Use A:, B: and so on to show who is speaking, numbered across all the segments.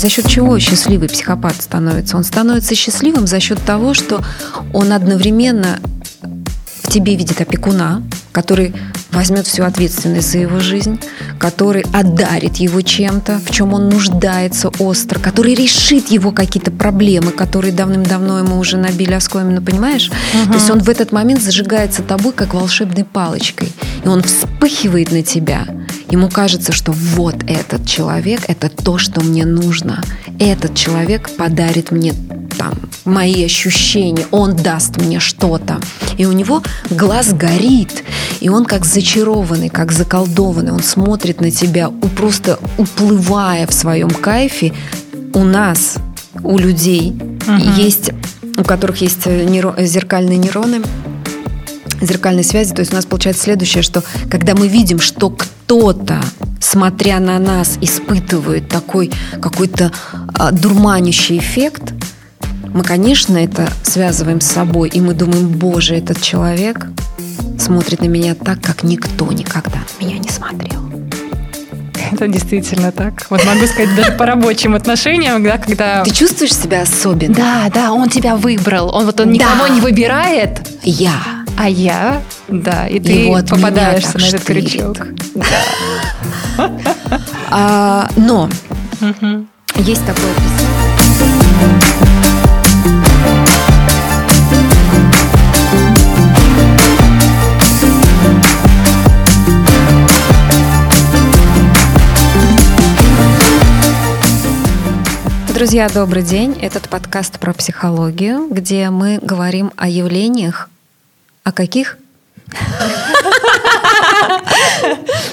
A: за счет чего счастливый психопат становится? Он становится счастливым за счет того, что он одновременно в тебе видит опекуна, который возьмет всю ответственность за его жизнь, который одарит его чем-то, в чем он нуждается остро, который решит его какие-то проблемы, которые давным-давно ему уже набили оскомину, понимаешь? Угу. То есть он в этот момент зажигается тобой, как волшебной палочкой, и он вспыхивает на тебя. Ему кажется, что вот этот человек – это то, что мне нужно. Этот человек подарит мне там мои ощущения, он даст мне что-то. И у него глаз горит, и он как зачарованный, как заколдованный, он смотрит на тебя, просто уплывая в своем кайфе. У нас, у людей uh есть, у которых есть нейро, зеркальные нейроны, зеркальной связи. То есть у нас получается следующее, что когда мы видим, что кто-то, смотря на нас, испытывает такой какой-то а, дурманящий эффект, мы, конечно, это связываем с собой, и мы думаем, боже, этот человек смотрит на меня так, как никто никогда на меня не смотрел.
B: Это действительно так. Вот могу сказать, даже по рабочим отношениям, да, когда...
A: Ты чувствуешь себя особенно?
B: Да, да, он тебя выбрал. Он вот он никого да. не выбирает.
A: Я.
B: А я, да, и ты вот попадаешься на этот штырит. крючок.
A: Да. А, но есть такое Друзья, добрый день. Этот подкаст про психологию, где мы говорим о явлениях. О каких?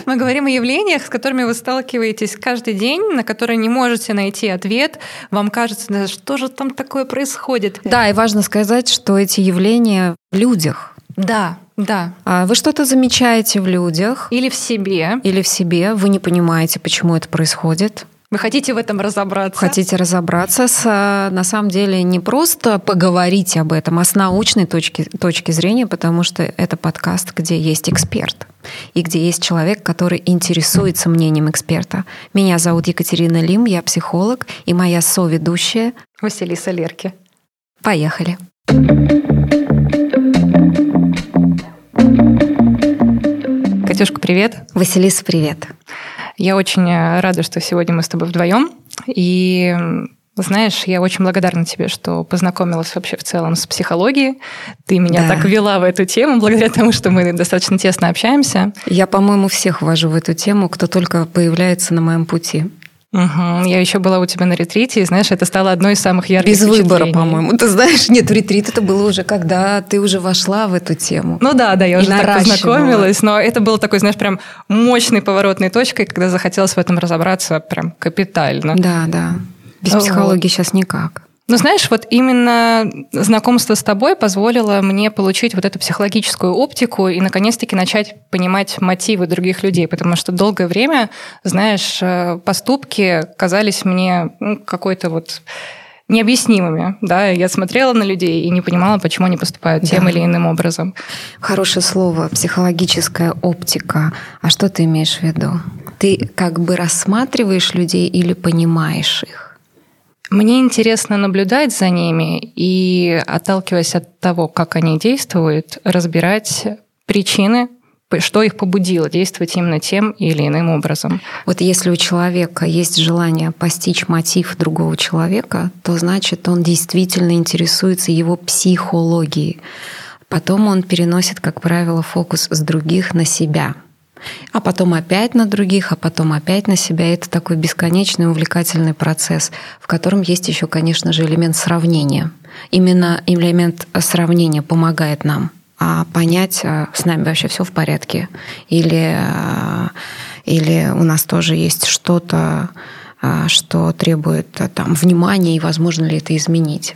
B: Мы говорим о явлениях, с которыми вы сталкиваетесь каждый день, на которые не можете найти ответ. Вам кажется, что же там такое происходит?
A: Да, и важно сказать, что эти явления в людях.
B: Да, да.
A: А вы что-то замечаете в людях.
B: Или в себе.
A: Или в себе. Вы не понимаете, почему это происходит.
B: Вы хотите в этом разобраться?
A: Хотите разобраться с, на самом деле, не просто поговорить об этом, а с научной точки, точки зрения, потому что это подкаст, где есть эксперт и где есть человек, который интересуется мнением эксперта. Меня зовут Екатерина Лим, я психолог, и моя соведущая
B: Василиса Лерки.
A: Поехали.
B: Катюшка, привет.
A: Василиса, привет.
B: Я очень э, рада, что сегодня мы с тобой вдвоем. И знаешь, я очень благодарна тебе, что познакомилась вообще в целом с психологией. Ты меня да. так вела в эту тему, благодаря тому, что мы достаточно тесно общаемся.
A: Я, по-моему, всех ввожу в эту тему, кто только появляется на моем пути.
B: Угу. Я еще была у тебя на ретрите, и знаешь, это стало одной из самых ярких
A: Без выбора, по-моему. Ты знаешь, нет, ретрит это было уже, когда ты уже вошла в эту тему.
B: Ну да, да, я уже так познакомилась, но это было такой, знаешь, прям мощной поворотной точкой, когда захотелось в этом разобраться прям капитально.
A: Да, да. Без психологии сейчас никак.
B: Ну, знаешь, вот именно знакомство с тобой позволило мне получить вот эту психологическую оптику и, наконец-таки, начать понимать мотивы других людей, потому что долгое время, знаешь, э, поступки казались мне ну, какой-то вот необъяснимыми. Да? Я смотрела на людей и не понимала, почему они поступают тем да. или иным образом.
A: Хорошее слово психологическая оптика. А что ты имеешь в виду? Ты как бы рассматриваешь людей или понимаешь их?
B: Мне интересно наблюдать за ними и, отталкиваясь от того, как они действуют, разбирать причины, что их побудило действовать именно тем или иным образом.
A: Вот если у человека есть желание постичь мотив другого человека, то значит он действительно интересуется его психологией. Потом он переносит, как правило, фокус с других на себя – а потом опять на других, а потом опять на себя. Это такой бесконечный увлекательный процесс, в котором есть еще, конечно же, элемент сравнения. Именно элемент сравнения помогает нам а понять, а с нами вообще все в порядке, или, а, или у нас тоже есть что-то, что требует там внимания, и возможно ли это изменить.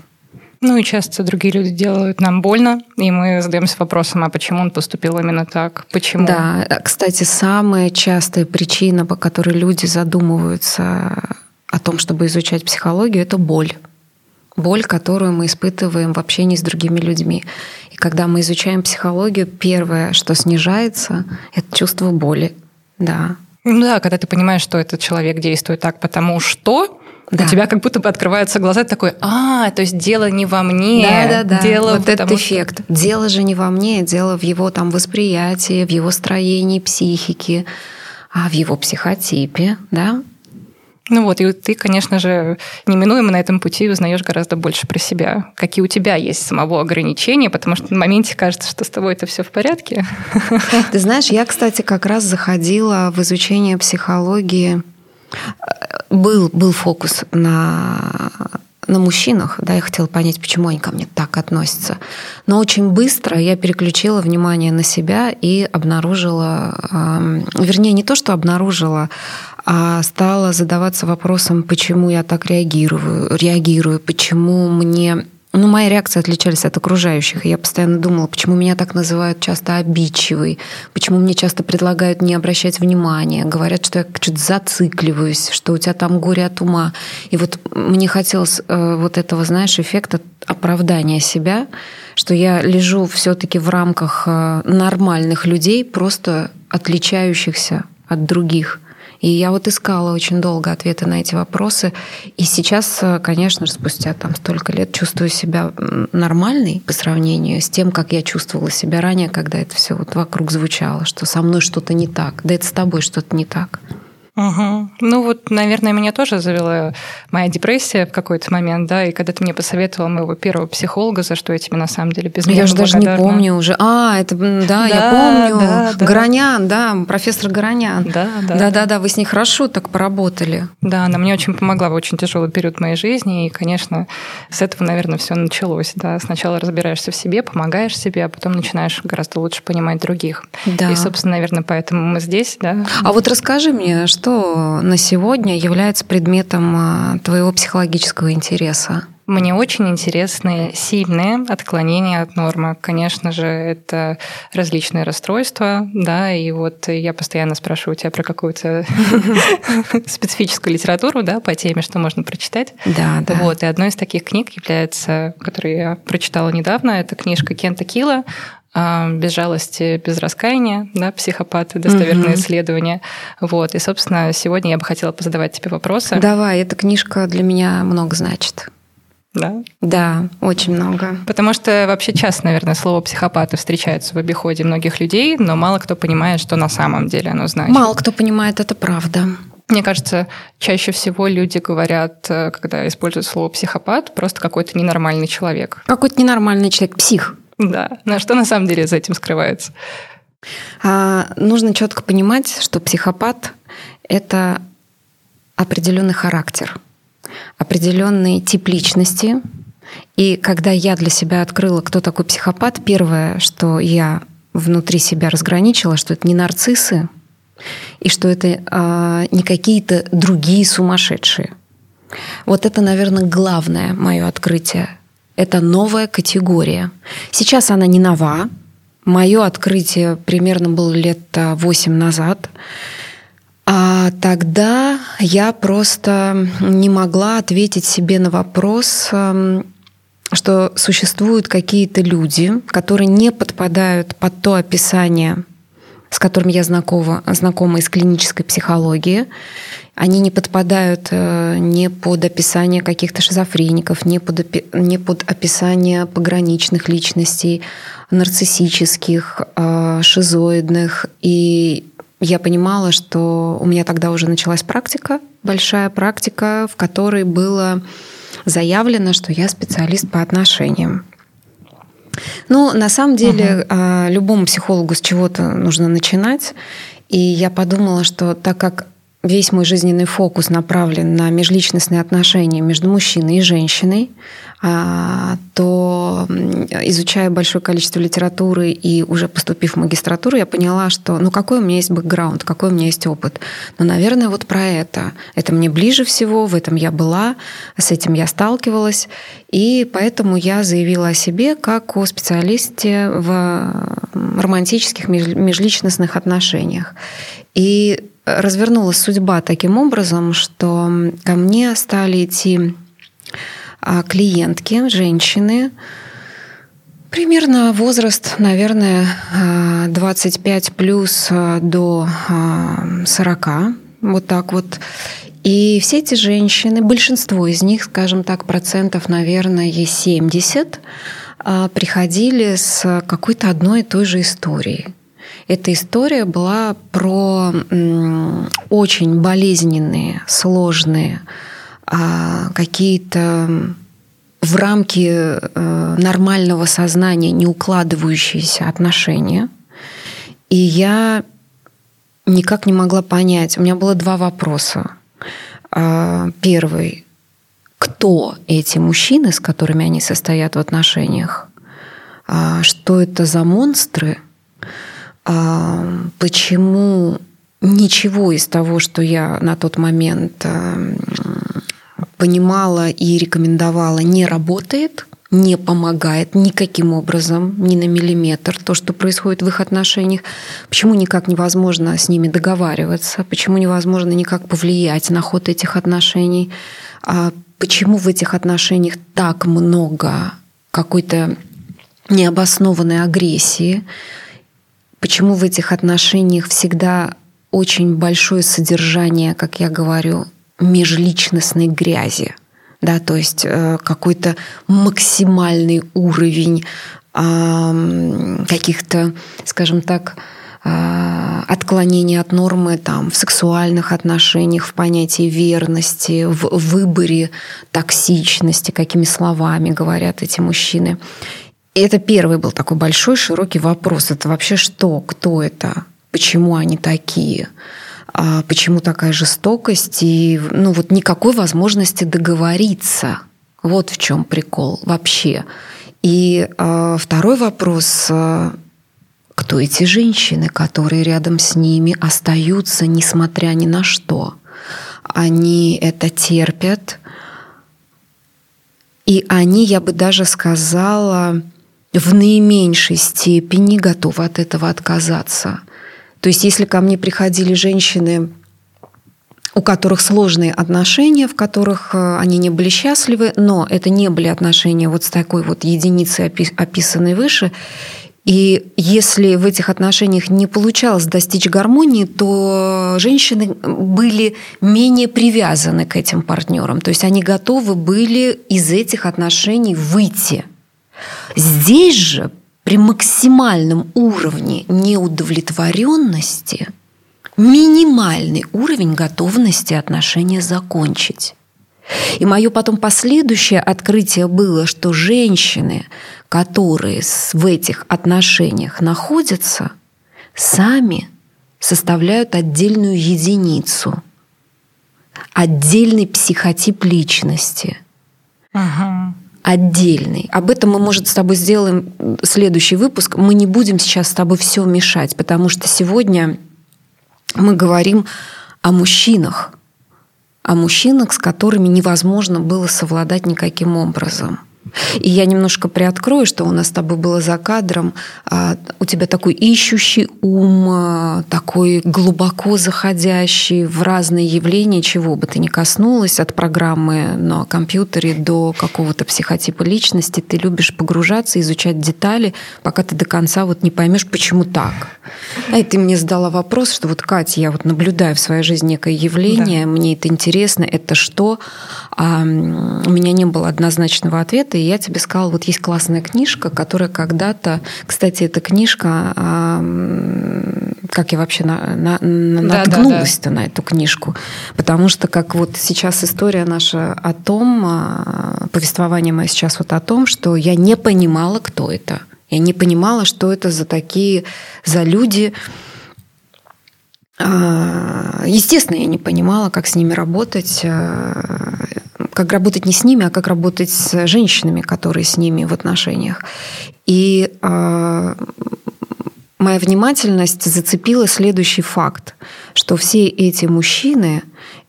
B: Ну и часто другие люди делают нам больно, и мы задаемся вопросом, а почему он поступил именно так? Почему?
A: Да, кстати, самая частая причина, по которой люди задумываются о том, чтобы изучать психологию, это боль. Боль, которую мы испытываем в общении с другими людьми. И когда мы изучаем психологию, первое, что снижается, это чувство боли. Да.
B: Ну да, когда ты понимаешь, что этот человек действует так, потому что да. у тебя как будто бы открываются глаза, такой, а, то есть дело не во мне,
A: да, да, да.
B: дело
A: вот этот эффект. Что... Дело же не во мне, дело в его там восприятии, в его строении психики, а в его психотипе, да.
B: Ну вот, и ты, конечно же, неминуемо на этом пути узнаешь гораздо больше про себя. Какие у тебя есть самого ограничения, потому что на моменте кажется, что с тобой это все в порядке.
A: Ты знаешь, я, кстати, как раз заходила в изучение психологии. Был, был фокус на на мужчинах, да, я хотела понять, почему они ко мне так относятся. Но очень быстро я переключила внимание на себя и обнаружила, э, вернее, не то, что обнаружила, а стала задаваться вопросом, почему я так реагирую, реагирую, почему мне ну, мои реакции отличались от окружающих. я постоянно думала, почему меня так называют часто обидчивой, почему мне часто предлагают не обращать внимания, говорят, что я что-то зацикливаюсь, что у тебя там горе от ума. И вот мне хотелось э, вот этого, знаешь, эффекта оправдания себя, что я лежу все-таки в рамках э, нормальных людей, просто отличающихся от других – и я вот искала очень долго ответы на эти вопросы. И сейчас, э, конечно же, спустя там столько лет чувствую себя нормальной по сравнению с тем, как я чувствовала себя ранее, когда это все вот вокруг звучало, что со мной что-то не так, да это с тобой что-то не так.
B: Угу. Ну вот, наверное, меня тоже завела моя депрессия в какой-то момент, да, и когда ты мне посоветовала моего первого психолога, за что я тебе на самом деле безумно
A: Я же даже не помню уже. А, это, да, да я помню. Да, да. Горонян, да, профессор Горонян. Да, да. Да-да-да, вы с ней хорошо так поработали.
B: Да, она мне очень помогла в очень тяжелый период моей жизни, и, конечно, с этого, наверное, все началось, да. Сначала разбираешься в себе, помогаешь себе, а потом начинаешь гораздо лучше понимать других. Да. И, собственно, наверное, поэтому мы здесь, да.
A: А вот расскажи мне, что что на сегодня является предметом а, твоего психологического интереса?
B: Мне очень интересны сильные отклонения от нормы. Конечно же, это различные расстройства, да, и вот я постоянно спрашиваю тебя про какую-то специфическую литературу, да, по теме, что можно прочитать.
A: Да, да.
B: Вот, и одной из таких книг является, которую я прочитала недавно, это книжка Кента Килла а, без жалости, без раскаяния, да, психопаты, достоверные угу. исследования. Вот. И, собственно, сегодня я бы хотела позадавать тебе вопросы.
A: Давай, эта книжка для меня много значит.
B: Да?
A: Да, очень много.
B: Потому что вообще часто, наверное, слово психопаты встречается в обиходе многих людей, но мало кто понимает, что на самом деле оно значит.
A: Мало кто понимает, это правда.
B: Мне кажется, чаще всего люди говорят, э, когда используют слово психопат, просто какой-то ненормальный человек.
A: Какой-то ненормальный человек, псих.
B: Да, на что на самом деле за этим скрывается?
A: А, нужно четко понимать, что психопат – это определенный характер, определенный тип личности. И когда я для себя открыла, кто такой психопат, первое, что я внутри себя разграничила, что это не нарциссы, и что это а, не какие-то другие сумасшедшие. Вот это, наверное, главное мое открытие это новая категория. Сейчас она не нова. Мое открытие примерно было лет 8 назад. А тогда я просто не могла ответить себе на вопрос, что существуют какие-то люди, которые не подпадают под то описание, с которым я знакома, знакома из клинической психологии, они не подпадают э, не под описание каких-то шизофреников, не под, не под описание пограничных личностей, нарциссических, э, шизоидных. И я понимала, что у меня тогда уже началась практика, большая практика, в которой было заявлено, что я специалист по отношениям. Ну, на самом деле, uh любому психологу с чего-то нужно начинать. И я подумала, что так как весь мой жизненный фокус направлен на межличностные отношения между мужчиной и женщиной, а, то изучая большое количество литературы и уже поступив в магистратуру, я поняла, что ну какой у меня есть бэкграунд, какой у меня есть опыт. Но, наверное, вот про это. Это мне ближе всего, в этом я была, с этим я сталкивалась. И поэтому я заявила о себе как о специалисте в романтических межличностных отношениях. И развернулась судьба таким образом, что ко мне стали идти а, клиентки, женщины, примерно возраст, наверное, 25 плюс а, до 40, вот так вот. И все эти женщины, большинство из них, скажем так, процентов, наверное, 70, а, приходили с какой-то одной и той же историей. Эта история была про очень болезненные, сложные, а, какие-то в рамки э, нормального сознания не укладывающиеся отношения. И я никак не могла понять. У меня было два вопроса. А, первый. Кто эти мужчины, с которыми они состоят в отношениях? А, что это за монстры? Почему ничего из того, что я на тот момент понимала и рекомендовала, не работает – не помогает никаким образом, ни на миллиметр то, что происходит в их отношениях. Почему никак невозможно с ними договариваться? Почему невозможно никак повлиять на ход этих отношений? А почему в этих отношениях так много какой-то необоснованной агрессии? Почему в этих отношениях всегда очень большое содержание, как я говорю, межличностной грязи? да, то есть э, какой-то максимальный уровень каких-то, скажем так, а, отклонений от нормы там, в сексуальных отношениях, в понятии верности, в выборе токсичности, какими словами говорят эти мужчины. И это первый был такой большой, широкий вопрос. Это вообще что? Кто это? Почему они такие? а почему такая жестокость и ну вот никакой возможности договориться. Вот в чем прикол вообще. И э, второй вопрос, э, кто эти женщины, которые рядом с ними остаются, несмотря ни на что? Они это терпят, и они, я бы даже сказала, в наименьшей степени готовы от этого отказаться. То есть если ко мне приходили женщины, у которых сложные отношения, в которых э, они не были счастливы, но это не были отношения вот с такой вот единицей, описанной выше, и если в этих отношениях не получалось достичь гармонии, то женщины были менее привязаны к этим партнерам. То есть они готовы были из этих отношений выйти. Здесь же при максимальном уровне неудовлетворенности минимальный уровень готовности отношения закончить. И мое потом последующее открытие было, что женщины, которые в этих отношениях находятся, сами составляют отдельную единицу, отдельный психотип личности. Ага отдельный. Об этом мы, может, с тобой сделаем следующий выпуск. Мы не будем сейчас с тобой все мешать, потому что сегодня мы говорим о мужчинах, о мужчинах, с которыми невозможно было совладать никаким образом – и я немножко приоткрою, что у нас с тобой было за кадром. А, у тебя такой ищущий ум, а, такой глубоко заходящий в разные явления, чего бы ты ни коснулась, от программы на компьютере до какого-то психотипа личности. Ты любишь погружаться, изучать детали, пока ты до конца вот не поймешь, почему так. А и ты мне задала вопрос, что вот, Катя, я вот наблюдаю в своей жизни некое явление, да. мне это интересно, это что? А у меня не было однозначного ответа, и я тебе сказала, вот есть классная книжка, которая когда-то, кстати, эта книжка, как я вообще на, на, наткнулась-то да, да, да. на эту книжку, потому что как вот сейчас история наша о том, а, повествование мое сейчас вот о том, что я не понимала, кто это. Я не понимала, что это за такие, за люди, а, Естественно, я не понимала, как с ними работать, а, как работать не с ними, а как работать с женщинами, которые с ними в отношениях. И э, моя внимательность зацепила следующий факт, что все эти мужчины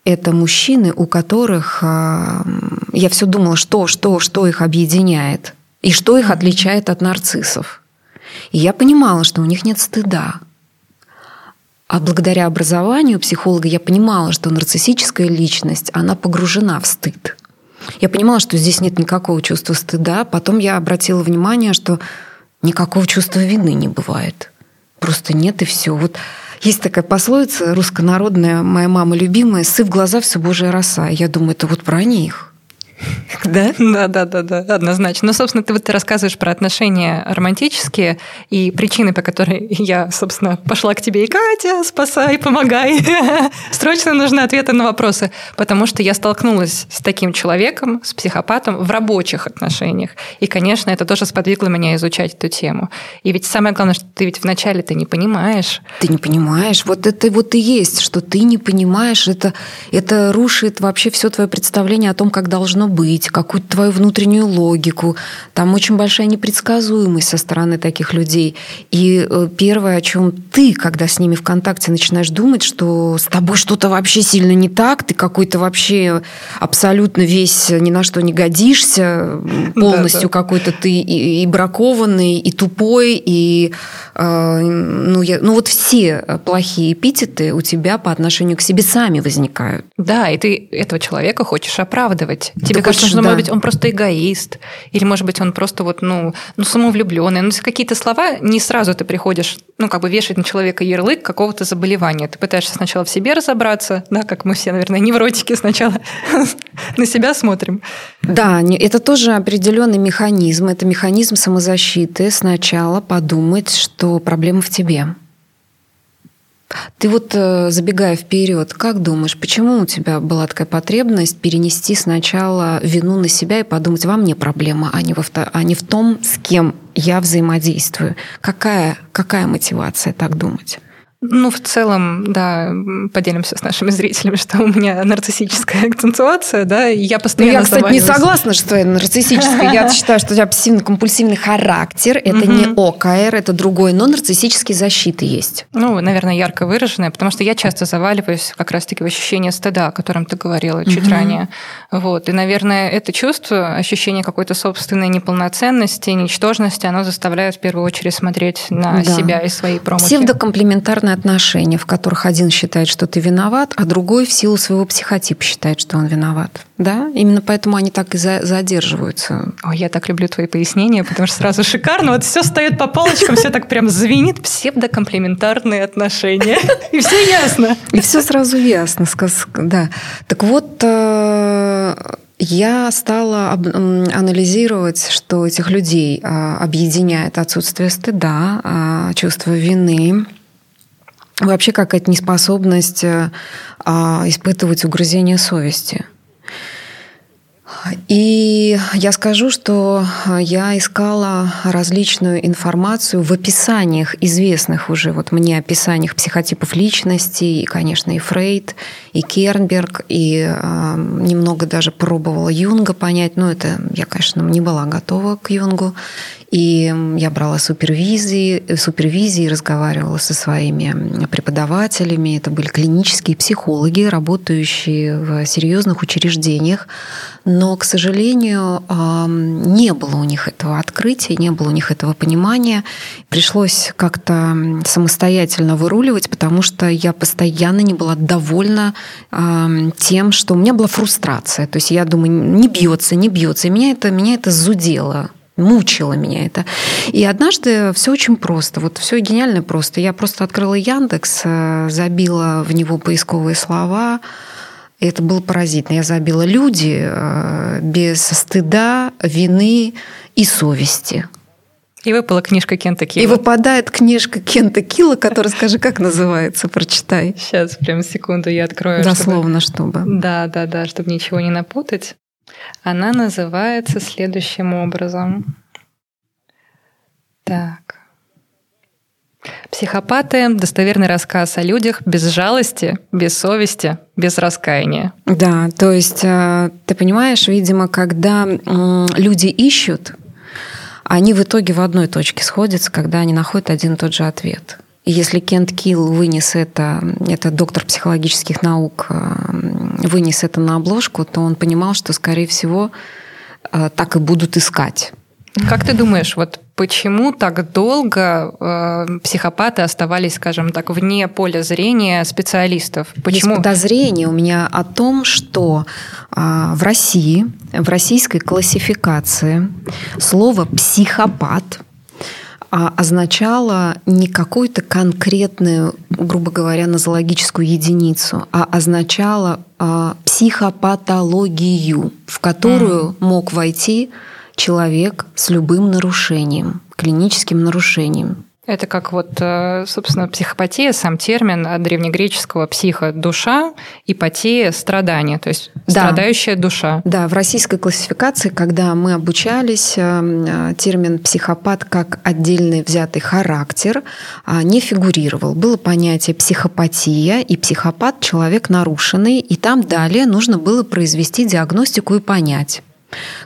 A: это мужчины, у которых я все думала, что, что, что их объединяет и что их отличает от нарциссов. И я понимала, что у них нет стыда. А благодаря образованию психолога я понимала, что нарциссическая личность, она погружена в стыд. Я понимала, что здесь нет никакого чувства стыда. Потом я обратила внимание, что никакого чувства вины не бывает. Просто нет и все. Вот Есть такая пословица руссконародная, моя мама любимая, «Сы в глаза все божья роса». Я думаю, это вот про них.
B: Да? Да, да, да, да, однозначно. Ну, собственно, ты вот рассказываешь про отношения романтические и причины, по которой я, собственно, пошла к тебе и Катя, спасай, помогай. Срочно нужны ответы на вопросы, потому что я столкнулась с таким человеком, с психопатом в рабочих отношениях. И, конечно, это тоже сподвигло меня изучать эту тему. И ведь самое главное, что ты ведь вначале ты не понимаешь.
A: Ты не понимаешь. Вот это вот и есть, что ты не понимаешь. Это, это рушит вообще все твое представление о том, как должно быть, какую-то твою внутреннюю логику. Там очень большая непредсказуемость со стороны таких людей. И э, первое, о чем ты, когда с ними в контакте начинаешь думать, что с тобой что-то вообще сильно не так, ты какой-то вообще абсолютно весь ни на что не годишься, полностью да, да. какой-то ты и, и бракованный, и тупой, и э, ну, я, ну вот все плохие эпитеты у тебя по отношению к себе сами возникают.
B: Да, и ты этого человека хочешь оправдывать. Тебе Мне кажется, что, да. может быть, он просто эгоист, или, может быть, он просто вот, ну, ну самовлюбленный. Ну, какие-то слова не сразу ты приходишь, ну, как бы вешать на человека ярлык какого-то заболевания. Ты пытаешься сначала в себе разобраться, да, как мы все, наверное, невротики сначала на себя смотрим.
A: Да, это тоже определенный механизм. Это механизм самозащиты. Сначала подумать, что проблема в тебе. Ты вот, э, забегая вперед, как думаешь, почему у тебя была такая потребность перенести сначала вину на себя и подумать, во мне проблема, а не, во, а не в том, с кем я взаимодействую? Какая, какая мотивация так думать?
B: Ну, в целом, да, поделимся с нашими зрителями, что у меня нарциссическая акцентуация, да, и я постоянно
A: ну, Я, кстати, не согласна, что это нарциссическая. Я считаю, что у тебя обсессивно-компульсивный характер. Это не ОКР, это другой, но нарциссические защиты есть.
B: Ну, наверное, ярко выраженная, потому что я часто заваливаюсь как раз-таки в ощущение стыда, о котором ты говорила чуть ранее. Вот. И, наверное, это чувство, ощущение какой-то собственной неполноценности, ничтожности, оно заставляет в первую очередь смотреть на себя и свои промахи.
A: Псевдокомплементарная сложные отношения, в которых один считает, что ты виноват, а другой в силу своего психотипа считает, что он виноват. Да? Именно поэтому они так и задерживаются.
B: Ой, я так люблю твои пояснения, потому что сразу шикарно. Вот все стоит по полочкам, все так прям звенит. Псевдокомплементарные отношения. И все ясно.
A: И все сразу ясно. Да. Так вот, э, я стала анализировать, что этих людей а, объединяет отсутствие стыда, а, чувство вины, вообще какая-то неспособность э, а, испытывать угрызение совести. И я скажу, что я искала различную информацию в описаниях известных уже вот мне описаниях психотипов личности, и, конечно, и Фрейд, и Кернберг, и э, немного даже пробовала Юнга понять, но это я, конечно, не была готова к Юнгу. И я брала супервизии, супервизии, разговаривала со своими преподавателями. Это были клинические психологи, работающие в серьезных учреждениях. Но, к сожалению, не было у них этого открытия, не было у них этого понимания. Пришлось как-то самостоятельно выруливать, потому что я постоянно не была довольна тем, что у меня была фрустрация. То есть я думаю, не бьется, не бьется. И меня это, меня это зудело мучило меня это. И однажды все очень просто, вот все гениально просто. Я просто открыла Яндекс, э, забила в него поисковые слова, и это было поразительно. Я забила люди э, без стыда, вины и совести.
B: И выпала книжка Кента Килла.
A: И выпадает книжка Кента Килла, которая, скажи, как называется, прочитай.
B: Сейчас, прям секунду, я открою.
A: Дословно, чтобы...
B: чтобы... Да, да, да, чтобы ничего не напутать. Она называется следующим образом. Так. Психопаты – достоверный рассказ о людях без жалости, без совести, без раскаяния.
A: Да, то есть э, ты понимаешь, видимо, когда люди ищут, они в итоге в одной точке сходятся, когда они находят один и тот же ответ. Если Кент Килл вынес это, это доктор психологических наук, э, вынес это на обложку, то он понимал, что, скорее всего, э, так и будут искать.
B: Как ты думаешь, вот почему так долго э, психопаты оставались, скажем так, вне поля зрения специалистов? Почему?
A: Есть подозрение у меня о том, что э, в России, в российской классификации слово «психопат» означало не какую-то конкретную грубо говоря, нозологическую единицу, а означало а, психопатологию, в которую mm. мог войти человек с любым нарушением, клиническим нарушением.
B: Это как вот, э, собственно, психопатия, сам термин от древнегреческого психа – душа, ипатия – страдание, то есть да. страдающая душа.
A: Да, в российской классификации, когда мы обучались, э, э, термин психопат как отдельный взятый характер а, не фигурировал. Было понятие психопатия и психопат – человек нарушенный, и там далее нужно было произвести диагностику и понять,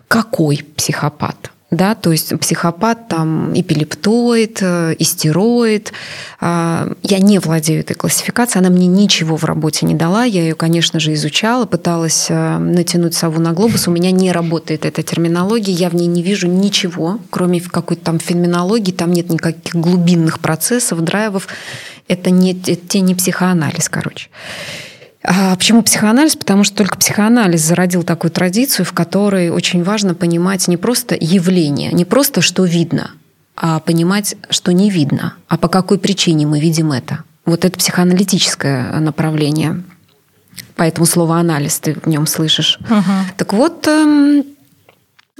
A: какой психопат – да, то есть психопат, там, эпилептоид, э, истероид. А, я не владею этой классификацией, она мне ничего в работе не дала, я ее, конечно же, изучала, пыталась э, натянуть сову на глобус, у меня не работает эта терминология, я в ней не вижу ничего, кроме какой-то там феноменологии, там нет никаких глубинных процессов, драйвов, это не, это не психоанализ, короче. А почему психоанализ? Потому что только психоанализ зародил такую традицию, в которой очень важно понимать не просто явление, не просто что видно, а понимать, что не видно, а по какой причине мы видим это. Вот это психоаналитическое направление. Поэтому слово анализ ты в нем слышишь. Угу. Так вот, эм,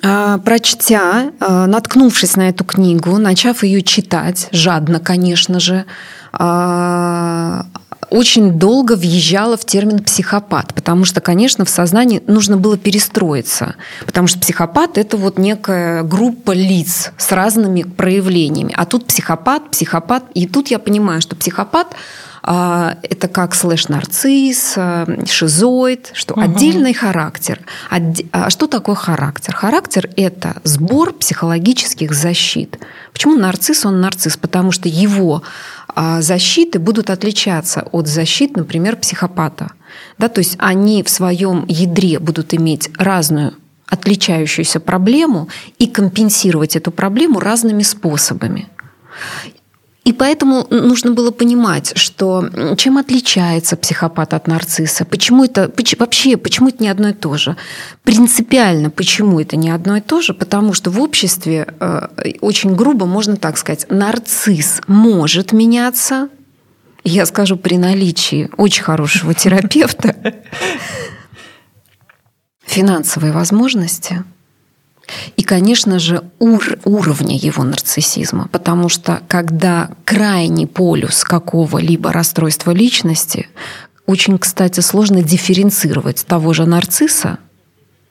A: а, прочтя, а, наткнувшись на эту книгу, начав ее читать, жадно, конечно же, а, очень долго въезжала в термин психопат, потому что, конечно, в сознании нужно было перестроиться, потому что психопат – это вот некая группа лиц с разными проявлениями. А тут психопат, психопат, и тут я понимаю, что психопат это как слэш-нарцисс, а, шизоид, что угу. отдельный характер. А что такое характер? Характер – это сбор психологических защит. Почему нарцисс? Он нарцисс, потому что его а защиты будут отличаться от защит, например, психопата. Да, то есть они в своем ядре будут иметь разную отличающуюся проблему и компенсировать эту проблему разными способами. И поэтому нужно было понимать, что чем отличается психопат от нарцисса, почему это вообще, почему это не одно и то же. Принципиально, почему это не одно и то же, потому что в обществе э, очень грубо можно так сказать, нарцисс может меняться, я скажу при наличии очень хорошего терапевта, финансовые возможности – и, конечно же, ур уровня его нарциссизма, потому что когда крайний полюс какого-либо расстройства личности, очень, кстати, сложно дифференцировать того же нарцисса,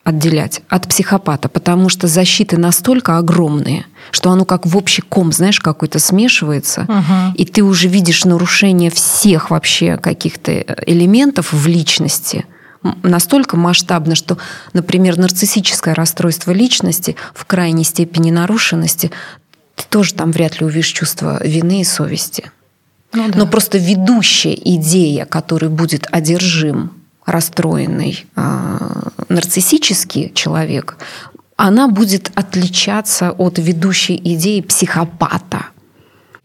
A: отделять от психопата, потому что защиты настолько огромные, что оно как в общий ком, знаешь, какой-то смешивается, угу. и ты уже видишь нарушение всех вообще каких-то элементов в личности – настолько масштабно, что, например, нарциссическое расстройство личности в крайней степени нарушенности, ты тоже там вряд ли увидишь чувство вины и совести. Ну, да. Но просто ведущая идея, которой будет одержим расстроенный э, нарциссический человек, она будет отличаться от ведущей идеи психопата –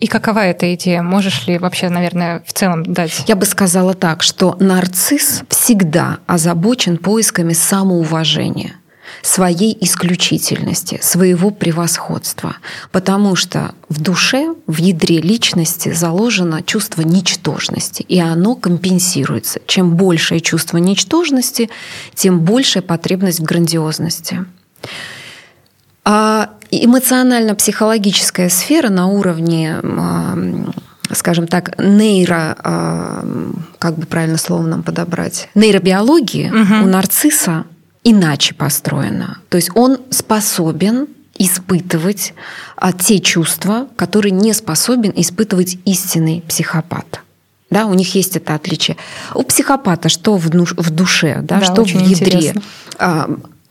B: и какова эта идея? Можешь ли вообще, наверное, в целом дать?
A: Я бы сказала так, что нарцисс всегда озабочен поисками самоуважения своей исключительности, своего превосходства. Потому что в душе, в ядре личности заложено чувство ничтожности, и оно компенсируется. Чем большее чувство ничтожности, тем большая потребность в грандиозности. А эмоционально-психологическая сфера на уровне а, скажем так, нейро, а, как бы правильно слово нам подобрать, нейробиологии угу. у нарцисса иначе построена. То есть он способен испытывать а, те чувства, которые не способен испытывать истинный психопат. Да, у них есть это отличие. У психопата что в, душе, да, да что в ядре? Интересно.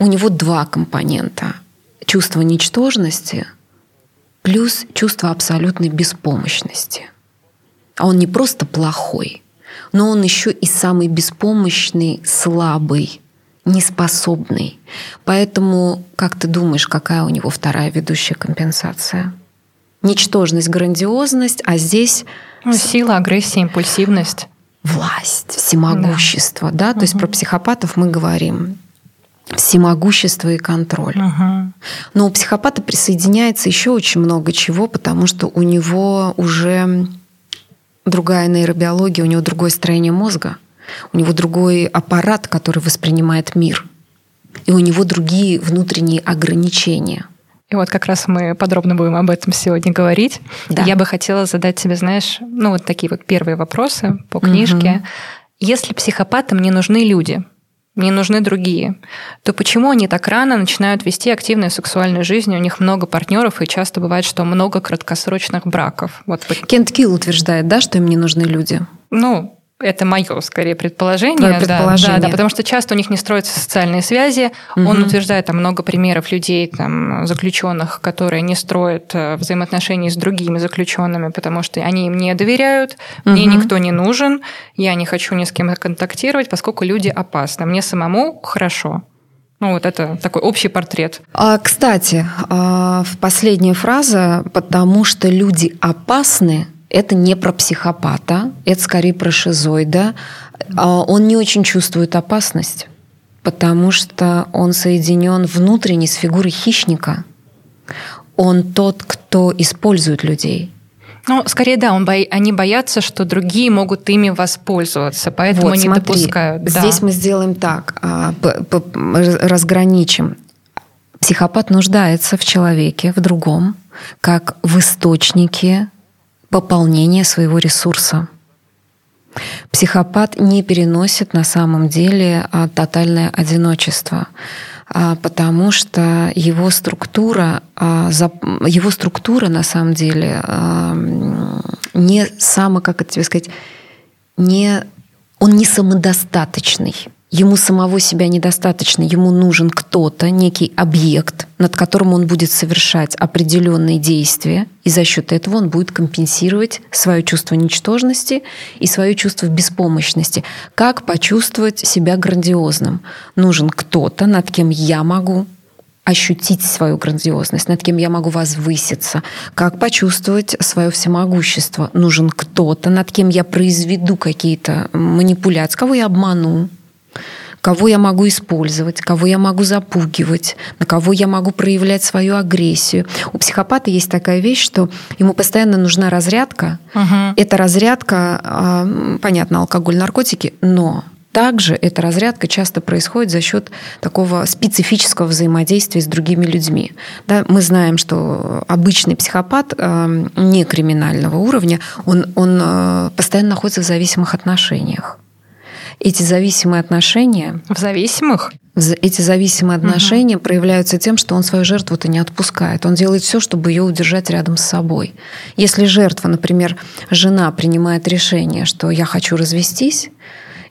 A: У него два компонента – чувство ничтожности плюс чувство абсолютной беспомощности. А он не просто плохой, но он еще и самый беспомощный, слабый, неспособный. Поэтому, как ты думаешь, какая у него вторая ведущая компенсация? Ничтожность, грандиозность, а здесь...
B: Ну, сила, агрессия, импульсивность.
A: Власть, всемогущество. Да? Да? То угу. есть про психопатов мы говорим всемогущество и контроль. Угу. Но у психопата присоединяется еще очень много чего, потому что у него уже другая нейробиология, у него другое строение мозга, у него другой аппарат, который воспринимает мир, и у него другие внутренние ограничения.
B: И вот как раз мы подробно будем об этом сегодня говорить. Да. Я бы хотела задать тебе, знаешь, ну вот такие вот первые вопросы по книжке. Угу. Если психопатам не нужны люди, не нужны другие, то почему они так рано начинают вести активную сексуальную жизнь? У них много партнеров, и часто бывает, что много краткосрочных браков.
A: Вот. Кент Килл утверждает, да, что им не нужны люди?
B: Ну, это мое, скорее, предположение.
A: предположение.
B: Да, да, да, потому что часто у них не строятся социальные связи. Угу. Он утверждает там много примеров людей, там, заключенных, которые не строят э, взаимоотношений с другими заключенными, потому что они им не доверяют, угу. мне никто не нужен, я не хочу ни с кем контактировать, поскольку люди опасны. Мне самому хорошо. Ну, вот это такой общий портрет.
A: А, кстати, а, последняя фраза, потому что люди опасны, это не про психопата, это скорее про шизоида. А он не очень чувствует опасность, потому что он соединен внутренне с фигурой хищника. Он тот, кто использует людей.
B: Ну, скорее, да, он бо... они боятся, что другие могут ими воспользоваться, поэтому вот, не смотри, допускают.
A: Да. Здесь мы сделаем так, а, разграничим. Психопат нуждается в человеке, в другом, как в источнике пополнение своего ресурса. Психопат не переносит на самом деле а, тотальное одиночество, а, потому что его структура, а, его структура на самом деле не само, как это тебе сказать, не, он не самодостаточный. Ему самого себя недостаточно, ему нужен кто-то, некий объект, над которым он будет совершать определенные действия, и за счет этого он будет компенсировать свое чувство ничтожности и свое чувство беспомощности. Как почувствовать себя грандиозным? Нужен кто-то, над кем я могу ощутить свою грандиозность, над кем я могу возвыситься, как почувствовать свое всемогущество. Нужен кто-то, над кем я произведу какие-то манипуляции, кого я обману, кого я могу использовать, кого я могу запугивать, на кого я могу проявлять свою агрессию. У психопата есть такая вещь, что ему постоянно нужна разрядка. Угу. Эта разрядка, а, понятно, алкоголь, наркотики, но также эта разрядка часто происходит за счет такого специфического взаимодействия с другими людьми. Да, мы знаем, что обычный психопат а, не криминального уровня, он, он а, постоянно находится в зависимых отношениях эти зависимые отношения...
B: В зависимых?
A: Эти зависимые отношения угу. проявляются тем, что он свою жертву-то не отпускает. Он делает все, чтобы ее удержать рядом с собой. Если жертва, например, жена принимает решение, что я хочу развестись,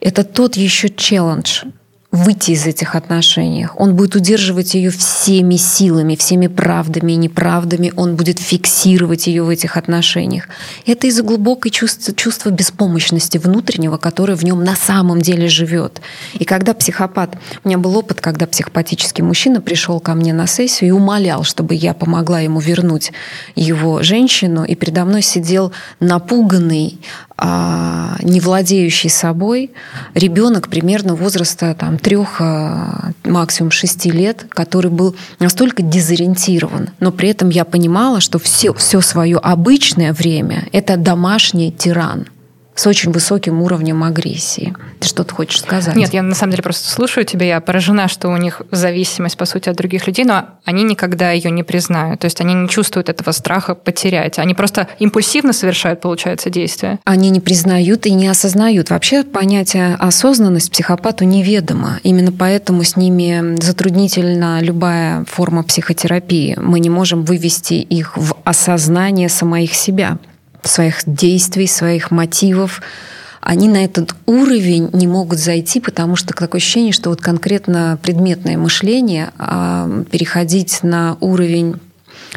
A: это тот еще челлендж, выйти из этих отношений. Он будет удерживать ее всеми силами, всеми правдами и неправдами. Он будет фиксировать ее в этих отношениях. Это из-за глубокой чувства, чувства беспомощности внутреннего, которое в нем на самом деле живет. И когда психопат... У меня был опыт, когда психопатический мужчина пришел ко мне на сессию и умолял, чтобы я помогла ему вернуть его женщину, и передо мной сидел напуганный, не владеющий собой ребенок примерно возраста там, трех, а, максимум шести лет, который был настолько дезориентирован. Но при этом я понимала, что все, все свое обычное время это домашний тиран – с очень высоким уровнем агрессии. Ты что-то хочешь сказать?
B: Нет, я на самом деле просто слушаю тебя, я поражена, что у них зависимость, по сути, от других людей, но они никогда ее не признают. То есть они не чувствуют этого страха потерять. Они просто импульсивно совершают, получается, действия.
A: Они не признают и не осознают. Вообще понятие осознанность психопату неведомо. Именно поэтому с ними затруднительна любая форма психотерапии. Мы не можем вывести их в осознание самих себя своих действий, своих мотивов, они на этот уровень не могут зайти, потому что такое ощущение, что вот конкретно предметное мышление, а переходить на уровень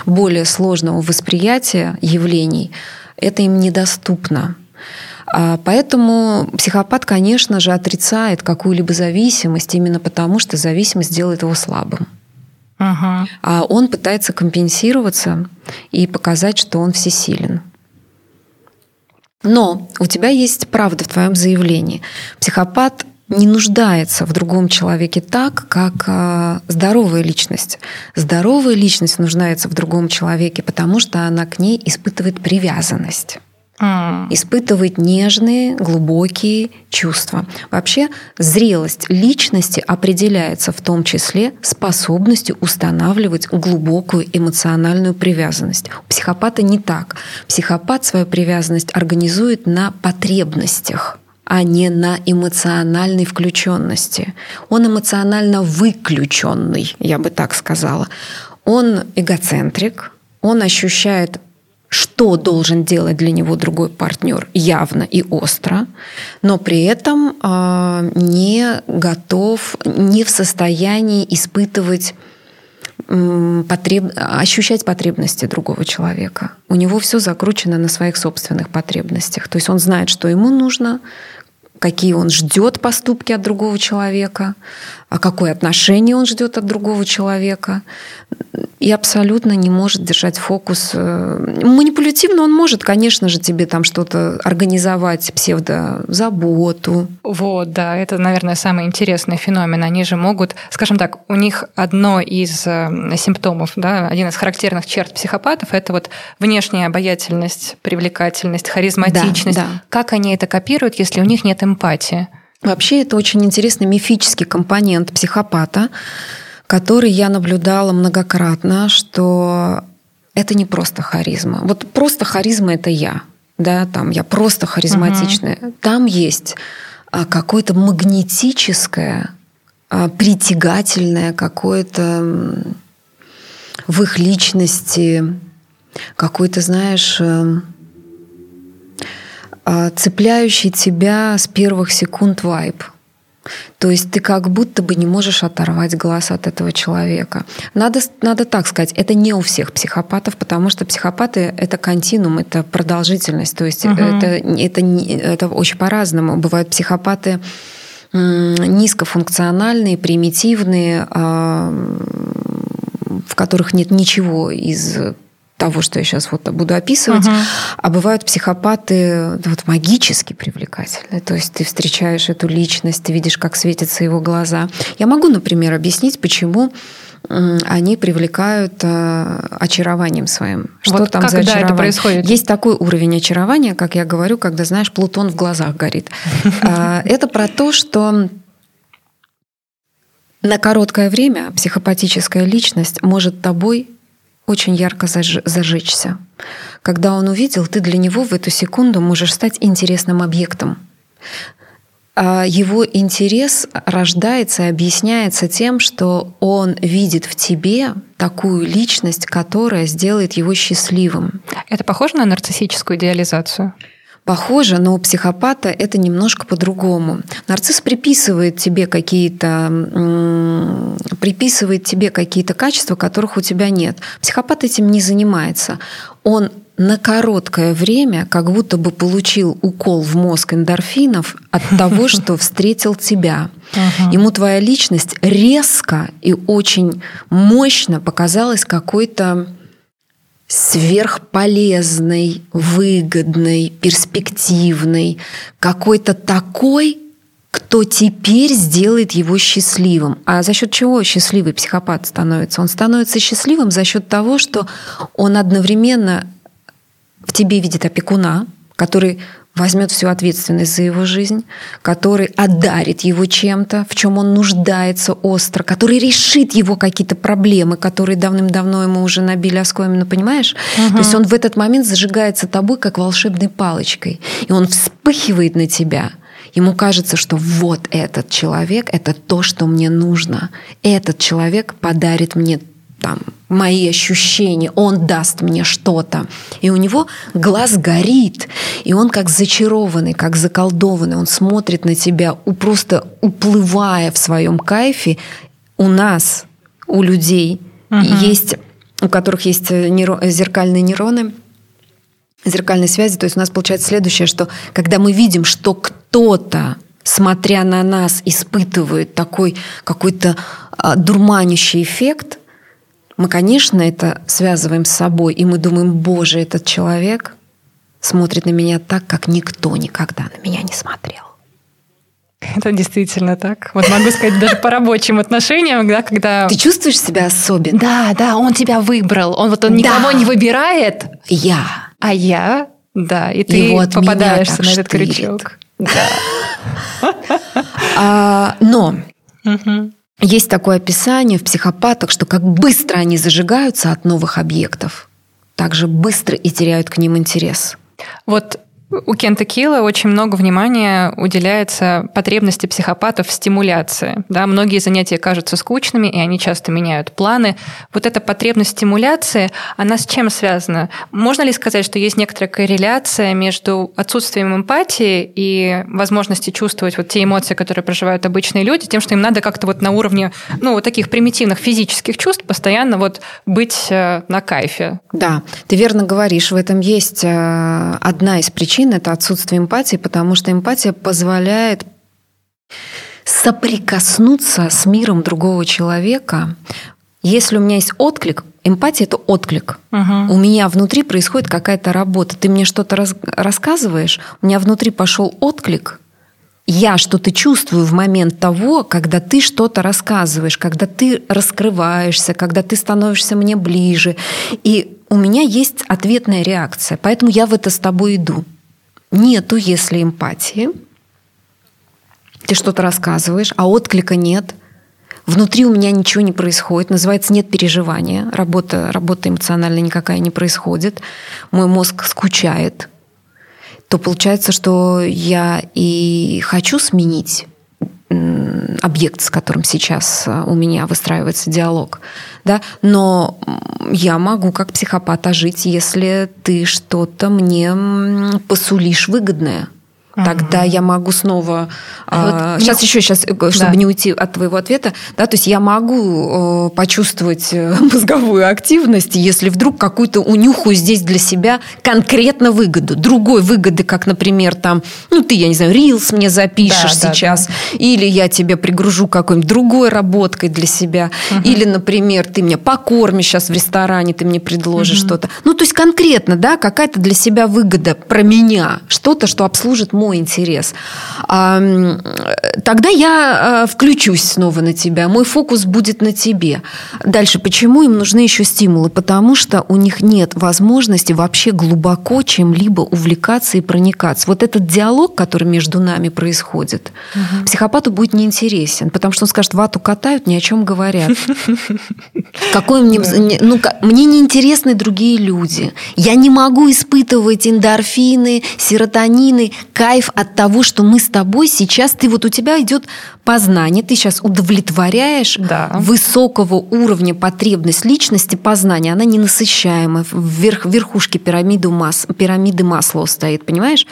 A: более сложного восприятия явлений, это им недоступно. А поэтому психопат, конечно же, отрицает какую-либо зависимость именно потому, что зависимость делает его слабым. Ага. А он пытается компенсироваться и показать, что он всесилен. Но у тебя есть правда в твоем заявлении. Психопат не нуждается в другом человеке так, как э, здоровая личность. Здоровая личность нуждается в другом человеке, потому что она к ней испытывает привязанность. Mm. Испытывает нежные, глубокие чувства. Вообще зрелость личности определяется в том числе способностью устанавливать глубокую эмоциональную привязанность. У психопата не так. Психопат свою привязанность организует на потребностях а не на эмоциональной включенности. Он эмоционально выключенный, я бы так сказала. Он эгоцентрик, он ощущает что должен делать для него другой партнер явно и остро, но при этом э, не готов, не в состоянии испытывать потреб... ощущать потребности другого человека. У него все закручено на своих собственных потребностях. То есть он знает, что ему нужно, какие он ждет поступки от другого человека, а какое отношение он ждет от другого человека и абсолютно не может держать фокус. Э, манипулятивно он может, конечно же, тебе там что-то организовать, псевдозаботу.
B: Вот, да, это, наверное, самый интересный феномен. Они же могут, скажем так, у них одно из э, симптомов, да, один из характерных черт психопатов – это вот внешняя обаятельность, привлекательность, харизматичность. Да, да. Как они это копируют, если у них нет эмпатии?
A: Вообще это очень интересный мифический компонент психопата, который я наблюдала многократно, что это не просто харизма. Вот просто харизма это я, да, там я просто харизматичная. Угу. Там есть а, какое-то магнетическое, а, притягательное какое-то в их личности, какой-то, знаешь, эм, цепляющий тебя с первых секунд вайб. То есть ты как будто бы не можешь оторвать глаз от этого человека. Надо, надо так сказать, это не у всех психопатов, потому что психопаты — это континуум, это продолжительность. То есть угу. это, это, это очень по-разному. Бывают психопаты низкофункциональные, примитивные, а, в которых нет ничего из того, что я сейчас вот буду описывать, uh-huh. а бывают психопаты вот, магически привлекательные. То есть ты встречаешь эту личность, ты видишь, как светятся его глаза. Я могу, например, объяснить, почему они привлекают э, очарованием своим.
B: Что вот там как, за очарование? Это происходит?
A: Есть такой уровень очарования, как я говорю, когда, знаешь, Плутон в глазах горит. А, это про то, что на короткое время психопатическая личность может тобой очень ярко заж... зажечься. Когда он увидел, ты для него в эту секунду можешь стать интересным объектом. А его интерес рождается и объясняется тем, что он видит в тебе такую личность, которая сделает его счастливым.
B: Это похоже на нарциссическую идеализацию?
A: Похоже, но у психопата это немножко по-другому. Нарцисс приписывает тебе какие-то приписывает тебе какие-то качества, которых у тебя нет. Психопат этим не занимается. Он на короткое время как будто бы получил укол в мозг эндорфинов от того, что встретил тебя. Ему твоя личность резко и очень мощно показалась какой-то сверхполезной, выгодной, перспективной, какой-то такой, кто теперь сделает его счастливым. А за счет чего счастливый психопат становится? Он становится счастливым за счет того, что он одновременно в тебе видит опекуна, который возьмет всю ответственность за его жизнь, который одарит его чем-то, в чем он нуждается остро, который решит его какие-то проблемы, которые давным-давно ему уже набили оскомину, понимаешь? Угу. То есть он в этот момент зажигается тобой как волшебной палочкой, и он вспыхивает на тебя. Ему кажется, что вот этот человек — это то, что мне нужно. Этот человек подарит мне там, мои ощущения, он даст мне что-то. И у него глаз горит, и он как зачарованный, как заколдованный, он смотрит на тебя, просто уплывая в своем кайфе. У нас, у людей угу. есть, у которых есть нейро, зеркальные нейроны, зеркальной связи, то есть у нас получается следующее, что когда мы видим, что кто-то смотря на нас, испытывает такой какой-то а, дурманящий эффект, мы, конечно, это связываем с собой, и мы думаем, боже, этот человек смотрит на меня так, как никто никогда на меня не смотрел.
B: Это действительно так. Вот могу сказать даже по рабочим отношениям, да, когда...
A: Ты чувствуешь себя особенно?
B: Да, да, он тебя выбрал. Он вот он никого да. не выбирает.
A: Я.
B: А я Да, и ты Его попадаешься на этот штырит. крючок. Да.
A: А, но есть такое описание в психопатах, что как быстро они зажигаются от новых объектов, так же быстро и теряют к ним интерес.
B: Вот у Кента Килла очень много внимания уделяется потребности психопатов в стимуляции. Да, многие занятия кажутся скучными, и они часто меняют планы. Вот эта потребность стимуляции, она с чем связана? Можно ли сказать, что есть некоторая корреляция между отсутствием эмпатии и возможностью чувствовать вот те эмоции, которые проживают обычные люди, тем, что им надо как-то вот на уровне ну, вот таких примитивных физических чувств постоянно вот быть э, на кайфе?
A: Да, ты верно говоришь, в этом есть э, одна из причин, причин это отсутствие эмпатии, потому что эмпатия позволяет соприкоснуться с миром другого человека. Если у меня есть отклик, эмпатия это отклик. Угу. У меня внутри происходит какая-то работа. Ты мне что-то раз, рассказываешь, у меня внутри пошел отклик. Я что-то чувствую в момент того, когда ты что-то рассказываешь, когда ты раскрываешься, когда ты становишься мне ближе. И у меня есть ответная реакция. Поэтому я в это с тобой иду нету, если эмпатии, ты что-то рассказываешь, а отклика нет, внутри у меня ничего не происходит, называется нет переживания, работа, работа эмоциональная никакая не происходит, мой мозг скучает, то получается, что я и хочу сменить объект, с которым сейчас э, у меня выстраивается диалог, да, но я могу как психопат ожить, если ты что-то мне посулишь выгодное. Тогда я могу снова... А, вот сейчас мне... еще, сейчас, э, чтобы да. не уйти от твоего ответа, да, то есть я могу почувствовать э, мозговую активность, если вдруг какую-то унюхаю здесь для себя конкретно выгоду. Другой выгоды, как, например, там, ну, ты, я не знаю, рилс мне запишешь да, сейчас, да, да. или я тебе пригружу какой-нибудь другой работкой для себя, угу. или, например, ты меня покормишь сейчас в ресторане, ты мне предложишь угу. что-то. Ну, то есть конкретно, да, какая-то для себя выгода про меня, что-то, что обслужит мой интерес, тогда я а, включусь снова на тебя, мой фокус будет на тебе. Дальше, почему им нужны еще стимулы? Потому что у них нет возможности вообще глубоко чем-либо увлекаться и проникаться. Вот этот диалог, который между нами происходит, угу. психопату будет неинтересен, потому что он скажет, вату катают, ни о чем говорят. Какой мне, ну, мне неинтересны другие люди. Я не могу испытывать эндорфины, серотонины, кайф от того, что мы с тобой сейчас, ты вот у тебя идет познание, ты сейчас удовлетворяешь да. высокого уровня потребность личности познания, она ненасыщаемая, вверх, верхушке пирамиды, мас, пирамиды масла стоит, понимаешь?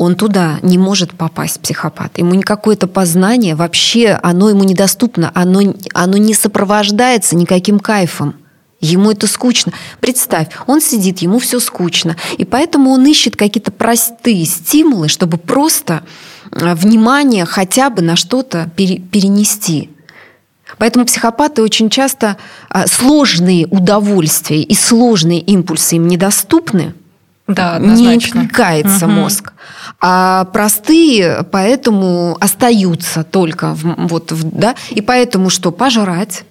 A: он туда не может попасть, психопат. Ему никакое это познание, вообще оно ему недоступно, оно, оно не сопровождается никаким кайфом. Ему это скучно. Представь, он сидит, ему все скучно. И поэтому он ищет какие-то простые стимулы, чтобы просто э, внимание хотя бы на что-то перенести. Поэтому психопаты очень часто э, сложные удовольствия и сложные импульсы им недоступны. Да, не откликается угу. мозг. А простые поэтому остаются только в, вот, в, да, и поэтому что пожрать,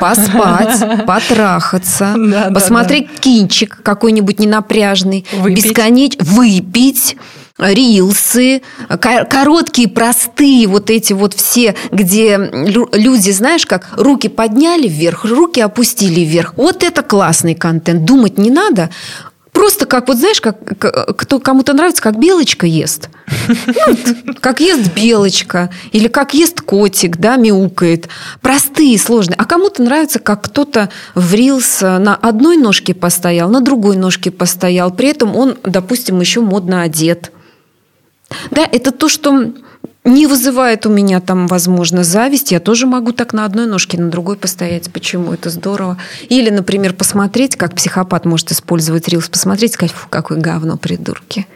A: поспать, потрахаться, да, посмотреть да, да. кинчик какой-нибудь ненапряжный, выпить. бесконечно выпить рилсы, короткие, простые вот эти вот все, где люди, знаешь, как руки подняли вверх, руки опустили вверх. Вот это классный контент. Думать не надо. Просто как, вот знаешь, как кто кому-то нравится, как белочка ест. Ну, как ест белочка. Или как ест котик, да, мяукает. Простые, сложные. А кому-то нравится, как кто-то врился на одной ножке постоял, на другой ножке постоял. При этом он, допустим, еще модно одет. Да, это то, что не вызывает у меня там, возможно, зависть. Я тоже могу так на одной ножке, на другой постоять. Почему? Это здорово. Или, например, посмотреть, как психопат может использовать рилс, посмотреть, сказать, фу, какое говно, придурки.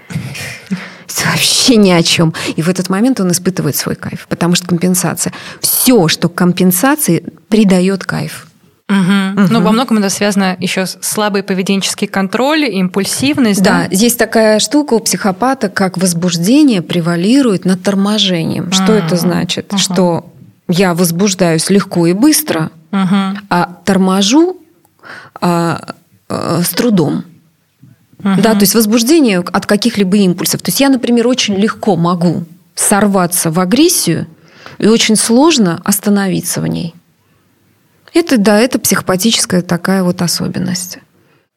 A: Вообще ни о чем. И в этот момент он испытывает свой кайф, потому что компенсация. Все, что компенсации, придает кайф.
B: Угу. Угу. Ну, во многом это связано еще с слабый поведенческий контроль, импульсивность.
A: Да, да? есть такая штука у психопата, как возбуждение превалирует над торможением. Что это значит? Угу. Что я возбуждаюсь легко и быстро, угу. а торможу а, а, с трудом. Угу. Да, то есть возбуждение от каких-либо импульсов. То есть я, например, очень легко могу сорваться в агрессию, и очень сложно остановиться в ней. Это, да, это психопатическая такая вот особенность.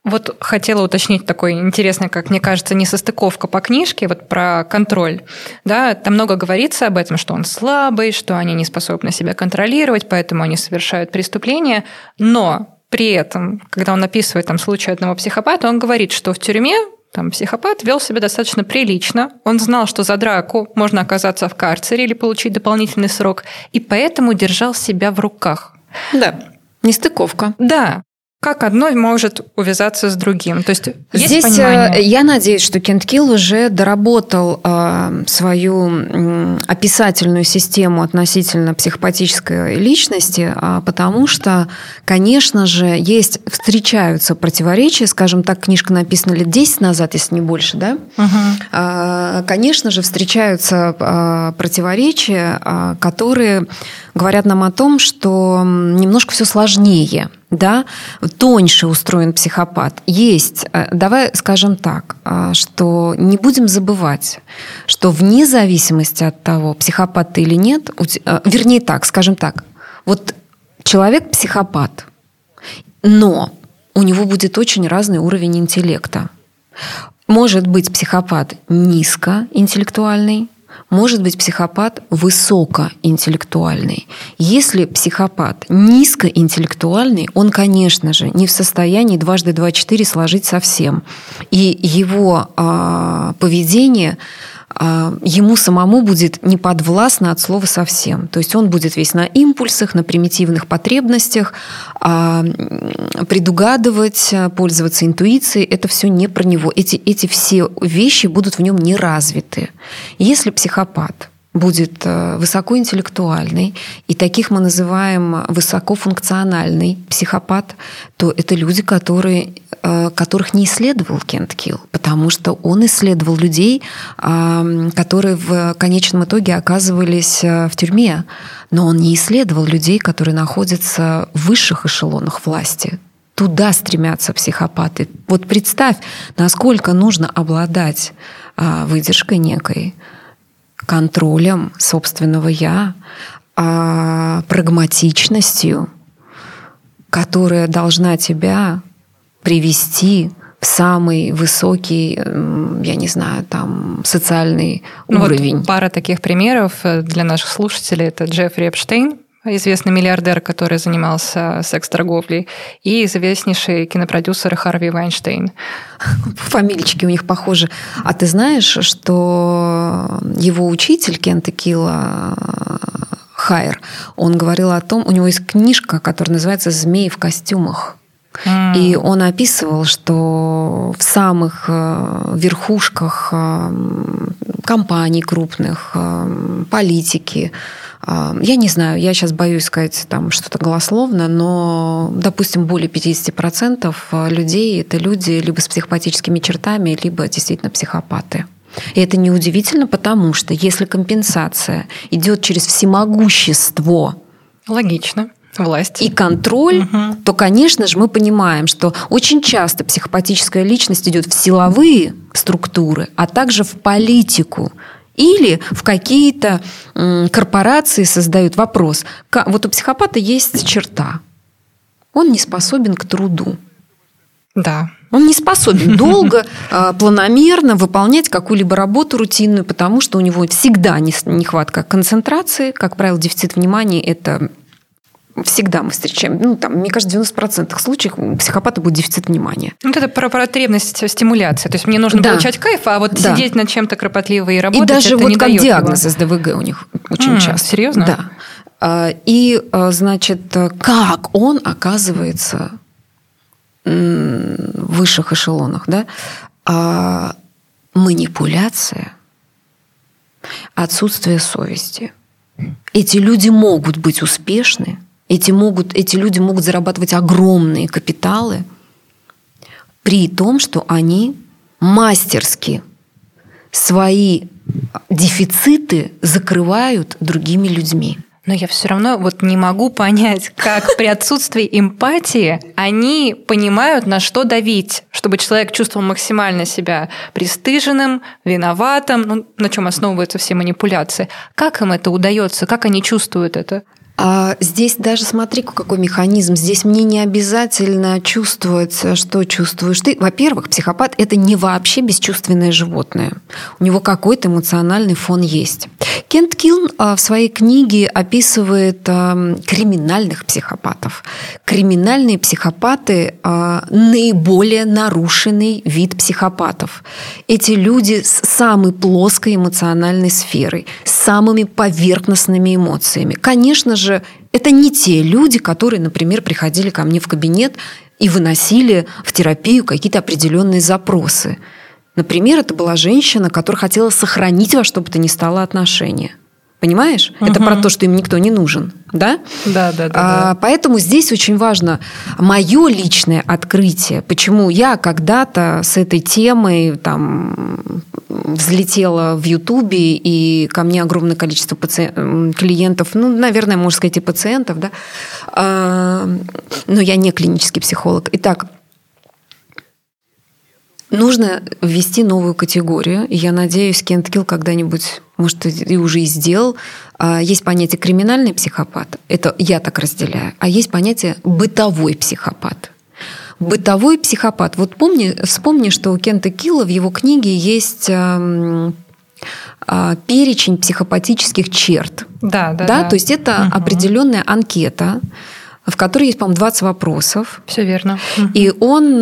B: Вот хотела уточнить такой интересный, как мне кажется, несостыковка по книжке, вот про контроль. Да, там много говорится об этом, что он слабый, что они не способны себя контролировать, поэтому они совершают преступления. Но при этом, когда он описывает там случай одного психопата, он говорит, что в тюрьме там психопат вел себя достаточно прилично. Он знал, что за драку можно оказаться в карцере или получить дополнительный срок, и поэтому держал себя в руках.
A: Да, нестыковка.
B: Да, как одно может увязаться с другим? То есть, есть
A: Здесь
B: понимание?
A: Э, я надеюсь, что Кент Килл уже доработал э, свою э, описательную систему относительно психопатической личности, э, потому что, конечно же, есть, встречаются противоречия, скажем так, книжка написана лет 10 назад, если не больше, да? Угу. Э, конечно же, встречаются э, противоречия, э, которые говорят нам о том, что немножко все сложнее – да, тоньше устроен психопат. Есть, э, давай скажем так, э, что не будем забывать, что вне зависимости от того, психопат ты или нет, э, вернее так, скажем так, вот человек психопат, но у него будет очень разный уровень интеллекта. Может быть психопат низкоинтеллектуальный, может быть психопат высокоинтеллектуальный. Если психопат низкоинтеллектуальный, он, конечно же, не в состоянии дважды два четыре сложить совсем. И его э, поведение а, ему самому будет не подвластно от слова совсем. То есть он будет весь на импульсах, на примитивных потребностях, а, предугадывать, пользоваться интуицией. Это все не про него. Эти, эти все вещи будут в нем не развиты. Если психопат будет э, высокоинтеллектуальный, и таких мы называем высокофункциональный психопат, то это люди, которые, э, которых не исследовал Кент Килл, потому что он исследовал людей, которые в конечном итоге оказывались э, в тюрьме, но он не исследовал людей, которые находятся в высших эшелонах власти, туда стремятся психопаты. Вот представь, насколько нужно обладать выдержкой некой, контролем собственного я, а прагматичностью, которая должна тебя привести в самый высокий, я не знаю, там, социальный ну уровень.
B: Вот пара таких примеров э, для наших слушателей. Это Джеффри Эпштейн, известный миллиардер, который занимался секс-торговлей, и известнейший кинопродюсер Харви Вайнштейн.
A: Фамилички у них похожи. А ты знаешь, что его учитель Кента Килла Хайер, он говорил о том, у него есть книжка, которая называется «Змеи в костюмах». Mm. И он описывал, что в самых э, верхушках э, компаний крупных, э, политики, я не знаю, я сейчас боюсь сказать там что-то голословно, но, допустим, более 50% людей – это люди либо с психопатическими чертами, либо действительно психопаты. И это неудивительно, потому что если компенсация идет через всемогущество,
B: логично, власть
A: и контроль, угу. то, конечно же, мы понимаем, что очень часто психопатическая личность идет в силовые структуры, а также в политику. Или в какие-то корпорации создают вопрос. Вот у психопата есть черта. Он не способен к труду.
B: Да.
A: Он не способен долго, а, планомерно выполнять какую-либо работу рутинную, потому что у него всегда нехватка концентрации. Как правило, дефицит внимания – это всегда мы встречаем, ну, там, мне кажется, в 90% случаев у психопата будет дефицит внимания.
B: Вот это про потребность стимуляции. То есть мне нужно да. получать кайф, а вот да. сидеть над чем-то кропотливо и работать,
A: И даже
B: это
A: вот
B: не
A: как диагноз его. СДВГ у них очень mm, часто.
B: Серьезно?
A: Да. А, и, а, значит, как он оказывается в высших эшелонах, да? А манипуляция, отсутствие совести. Эти люди могут быть успешны, эти, могут, эти люди могут зарабатывать огромные капиталы при том, что они мастерски свои дефициты закрывают другими людьми.
B: но я все равно вот не могу понять, как при отсутствии эмпатии они понимают, на что давить, чтобы человек чувствовал максимально себя пристыженным, виноватым, ну, на чем основываются все манипуляции. Как им это удается, как они чувствуют это?
A: А здесь даже смотри, какой механизм. Здесь мне не обязательно чувствовать, что чувствуешь ты. Во-первых, психопат – это не вообще бесчувственное животное. У него какой-то эмоциональный фон есть. Кент Килн а, в своей книге описывает а, криминальных психопатов. Криминальные психопаты а, – наиболее нарушенный вид психопатов. Эти люди с самой плоской эмоциональной сферой, с самыми поверхностными эмоциями. Конечно же, же это не те люди, которые, например, приходили ко мне в кабинет и выносили в терапию какие-то определенные запросы. Например, это была женщина, которая хотела сохранить во что бы то ни стало отношения. Понимаешь? Угу. Это про то, что им никто не нужен. Да?
B: Да, да, да,
A: а,
B: да.
A: Поэтому здесь очень важно мое личное открытие. Почему я когда-то с этой темой там, взлетела в Ютубе, и ко мне огромное количество паци... клиентов, ну, наверное, можно сказать, и пациентов, да. А, но я не клинический психолог. Итак, Нужно ввести новую категорию. Я надеюсь, Кент Килл когда-нибудь, может, и уже и сделал. А, есть понятие криминальный психопат. Это я так разделяю. А есть понятие бытовой психопат. Бытовой психопат. Вот помни, вспомни, что у Кента Килла в его книге есть а, перечень психопатических черт.
B: Да, да.
A: да? да. То есть это угу. определенная анкета, в которой есть, по-моему, 20 вопросов.
B: Все верно.
A: И он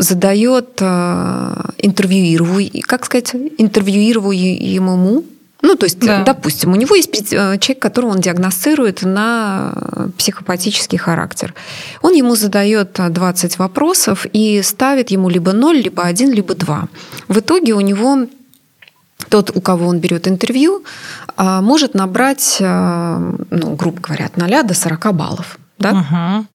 A: задает э, интервьюирую, как сказать, интервьюируемому ну, то есть, да. допустим, у него есть э, человек, которого он диагностирует на психопатический характер. Он ему задает 20 вопросов и ставит ему либо 0, либо 1, либо 2. В итоге у него тот, у кого он берет интервью, э, может набрать, ну, грубо говоря, от 0 до 40 баллов. Да?
B: Угу.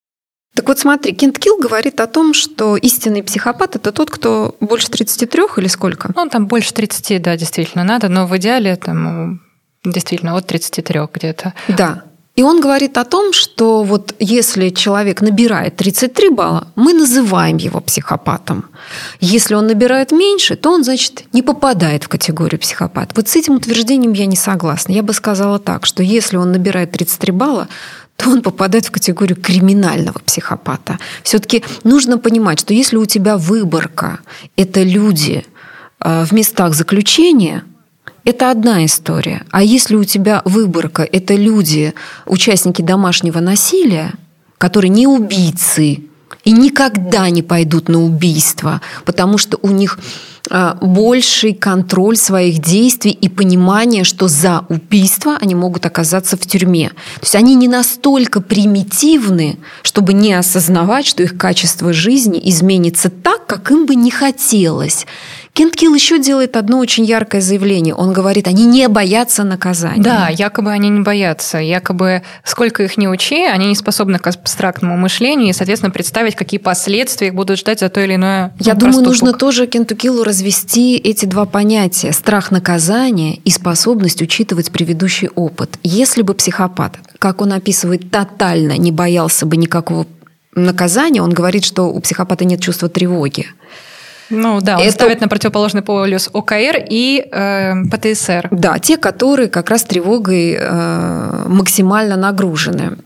A: Так вот смотри, Кент Килл говорит о том, что истинный психопат – это тот, кто больше 33 или сколько?
B: Ну, там больше 30, да, действительно надо, но в идеале там действительно от 33 где-то.
A: Да. И он говорит о том, что вот если человек набирает 33 балла, мы называем его психопатом. Если он набирает меньше, то он, значит, не попадает в категорию психопат. Вот с этим утверждением я не согласна. Я бы сказала так, что если он набирает 33 балла, то он попадает в категорию криминального психопата. Все-таки нужно понимать, что если у тебя выборка – это люди э, в местах заключения, это одна история. А если у тебя выборка – это люди, участники домашнего насилия, которые не убийцы и никогда не пойдут на убийство, потому что у них а, больший контроль своих действий и понимание, что за убийство они могут оказаться в тюрьме. То есть они не настолько примитивны, чтобы не осознавать, что их качество жизни изменится так, как им бы не хотелось. Кент Килл еще делает одно очень яркое заявление. Он говорит, они не боятся наказания.
B: Да, якобы они не боятся. Якобы сколько их не учи, они не способны к абстрактному мышлению и, соответственно, представить, какие последствия их будут ждать за то или иное
A: Я ну, думаю, нужно тоже Кенту Киллу развести эти два понятия. Страх наказания и способность учитывать предыдущий опыт. Если бы психопат, как он описывает, тотально не боялся бы никакого наказания, он говорит, что у психопата нет чувства тревоги.
B: Ну да, он это... ставит на противоположный полюс ОКР и э, ПТСР.
A: Да, те, которые как раз тревогой э, максимально нагружены.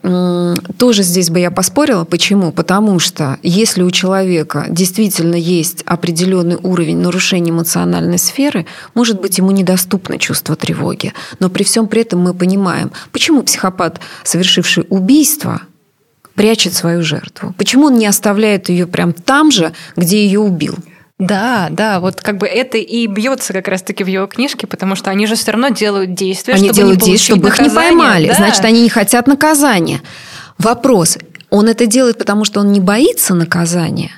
A: Тоже здесь бы я поспорила. Почему? Потому что если у человека действительно есть определенный уровень нарушения эмоциональной сферы, может быть, ему недоступно чувство тревоги. Но при всем при этом мы понимаем, почему психопат, совершивший убийство, прячет свою жертву? Почему он не оставляет ее прям там же, где ее убил?
B: Да, да, вот как бы это и бьется как раз-таки в его книжке, потому что они же все равно делают действия,
A: они
B: чтобы
A: делают
B: не
A: действия, чтобы наказание. их не поймали, да. значит, они не хотят наказания. Вопрос: он это делает, потому что он не боится наказания?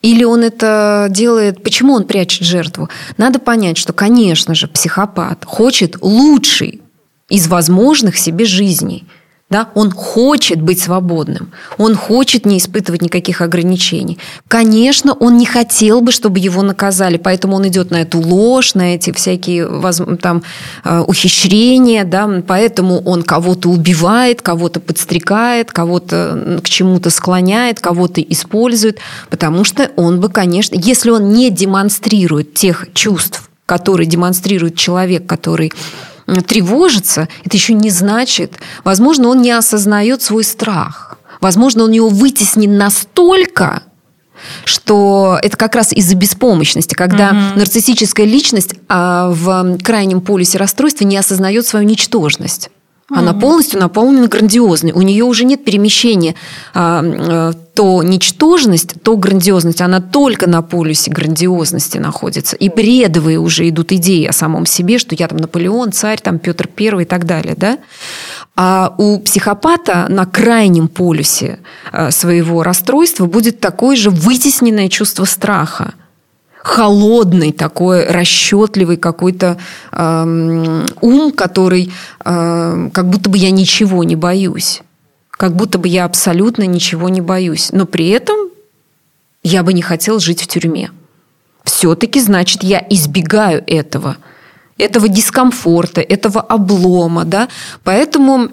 A: Или он это делает, почему он прячет жертву? Надо понять, что, конечно же, психопат хочет лучший из возможных себе жизней. Да? Он хочет быть свободным, он хочет не испытывать никаких ограничений. Конечно, он не хотел бы, чтобы его наказали, поэтому он идет на эту ложь, на эти всякие там, э, ухищрения, да? поэтому он кого-то убивает, кого-то подстрекает, кого-то к чему-то склоняет, кого-то использует, потому что он бы, конечно, если он не демонстрирует тех чувств, которые демонстрирует человек, который тревожится, это еще не значит, возможно, он не осознает свой страх. Возможно, он его вытеснен настолько, что это как раз из-за беспомощности, когда угу. нарциссическая личность а, в крайнем полюсе расстройства не осознает свою ничтожность. Она полностью наполнена грандиозной. У нее уже нет перемещения а, а, то ничтожность, то грандиозность. Она только на полюсе грандиозности находится. И бредовые уже идут идеи о самом себе, что я там Наполеон, царь, там Петр Первый и так далее. Да? А у психопата на крайнем полюсе а, своего расстройства будет такое же вытесненное чувство страха холодный такой расчетливый какой-то э, ум, который э, как будто бы я ничего не боюсь, как будто бы я абсолютно ничего не боюсь, но при этом я бы не хотел жить в тюрьме. Все-таки, значит, я избегаю этого, этого дискомфорта, этого облома, да, поэтому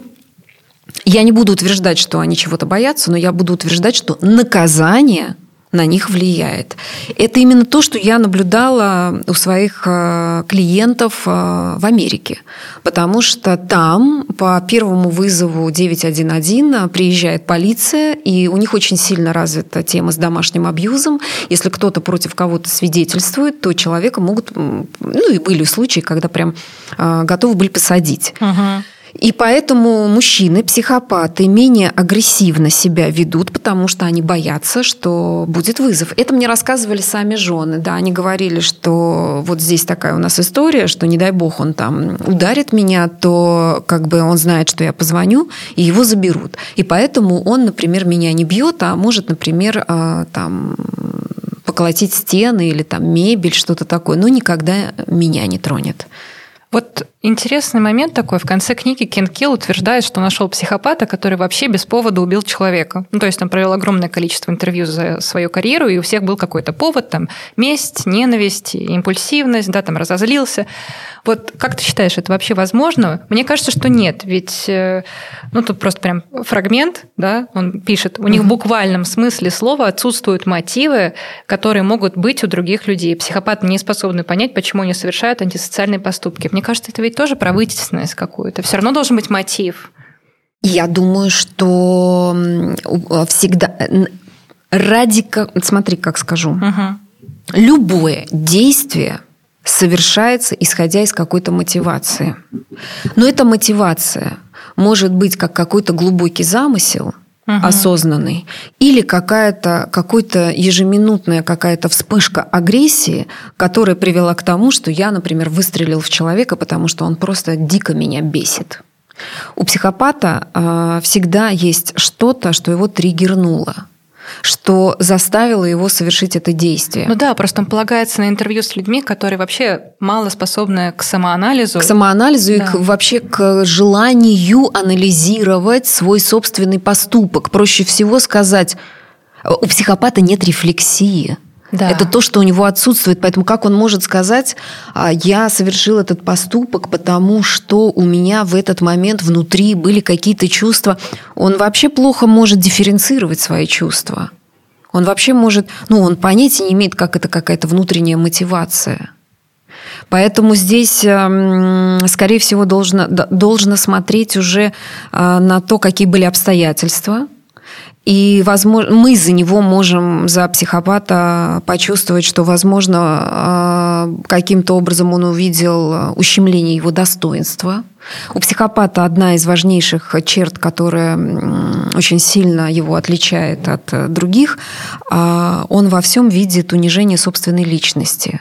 A: я не буду утверждать, что они чего-то боятся, но я буду утверждать, что наказание – на них влияет. Это именно то, что я наблюдала у своих э, клиентов э, в Америке. Потому что там по первому вызову 911 приезжает полиция, и у них очень сильно развита тема с домашним абьюзом. Если кто-то против кого-то свидетельствует, то человека могут... Ну, и были случаи, когда прям э, готовы были посадить. Uh-huh. И поэтому мужчины, психопаты, менее агрессивно себя ведут, потому что они боятся, что будет вызов. Это мне рассказывали сами жены. Да, они говорили, что вот здесь такая у нас история, что не дай бог он там ударит меня, то как бы он знает, что я позвоню, и его заберут. И поэтому он, например, меня не бьет, а может, например, а, там поколотить стены или там мебель, что-то такое, но никогда меня не тронет.
B: Вот интересный момент такой. В конце книги Кен Килл утверждает, что нашел психопата, который вообще без повода убил человека. Ну, то есть он провел огромное количество интервью за свою карьеру, и у всех был какой-то повод, там, месть, ненависть, импульсивность, да, там, разозлился. Вот как ты считаешь, это вообще возможно? Мне кажется, что нет, ведь, э, ну, тут просто прям фрагмент, да, он пишет, у них в буквальном смысле слова отсутствуют мотивы, которые могут быть у других людей. Психопаты не способны понять, почему они совершают антисоциальные поступки. Мне кажется, это ведь тоже про вытесненность какую-то. Все равно должен быть мотив.
A: Я думаю, что всегда ради... Смотри, как скажу. Угу. Любое действие – совершается, исходя из какой-то мотивации. Но эта мотивация может быть как какой-то глубокий замысел, угу. осознанный, или какая-то какой-то ежеминутная какая-то вспышка агрессии, которая привела к тому, что я, например, выстрелил в человека, потому что он просто дико меня бесит. У психопата э, всегда есть что-то, что его триггернуло что заставило его совершить это действие.
B: Ну да, просто он полагается на интервью с людьми, которые вообще мало способны к самоанализу.
A: К самоанализу да. и к, вообще к желанию анализировать свой собственный поступок. Проще всего сказать, у психопата нет рефлексии. Да. Это то, что у него отсутствует. Поэтому как он может сказать, «А, я совершил этот поступок, потому что у меня в этот момент внутри были какие-то чувства. Он вообще плохо может дифференцировать свои чувства. Он вообще может, ну, он понятия не имеет, как это какая-то внутренняя мотивация. Поэтому здесь, эм, скорее всего, должно, должно смотреть уже э, на то, какие были обстоятельства – и возможно, мы за него можем, за психопата, почувствовать, что, возможно, а, каким-то образом он увидел ущемление его достоинства. У психопата одна из важнейших черт, которая очень сильно его отличает от других, а, он во всем видит унижение собственной личности.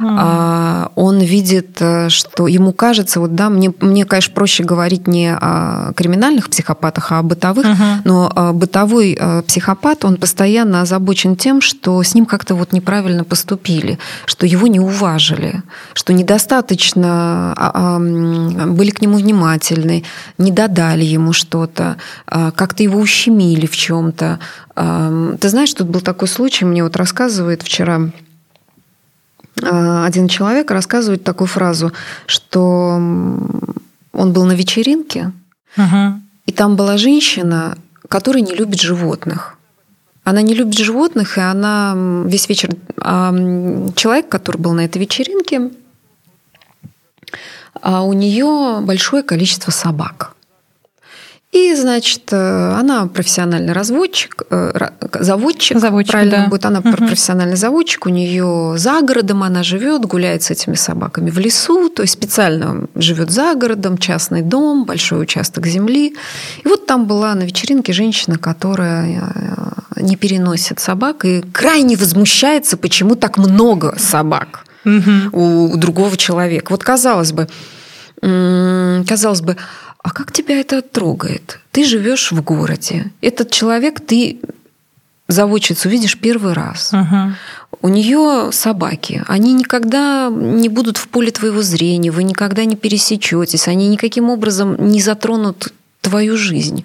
A: Mm. Он видит, э, что ему кажется, вот да, мне, мне, конечно, проще говорить не о криминальных психопатах, а о бытовых, uh-huh. но а, бытовой э, психопат, он постоянно озабочен тем, что с ним как-то вот неправильно поступили, что его не уважили, что недостаточно а, были к нему внимательны, не додали ему что-то, как-то его ущемили в чем-то. Ты знаешь, тут был такой случай, мне вот рассказывает вчера а, один человек рассказывает такую фразу, что он был на вечеринке, угу. и там была женщина, которая не любит животных. Она не любит животных, и она весь вечер... А человек, который был на этой вечеринке, а у нее большое количество собак. И, значит, э, она профессиональный разводчик, э, заводчик, заводчик правильно да. будет. Она угу. профессиональный заводчик, у нее за городом она живет, гуляет с этими собаками в лесу, то есть специально живет за городом, частный дом, большой участок земли. И вот там была на вечеринке женщина, которая э, не переносит собак и крайне возмущается, почему так много собак угу. у другого человека. Вот казалось бы, казалось бы, а как тебя это трогает? Ты живешь в городе. Этот человек, ты заводчицу видишь первый раз. Угу. У нее собаки. Они никогда не будут в поле твоего зрения, вы никогда не пересечетесь, они никаким образом не затронут твою жизнь.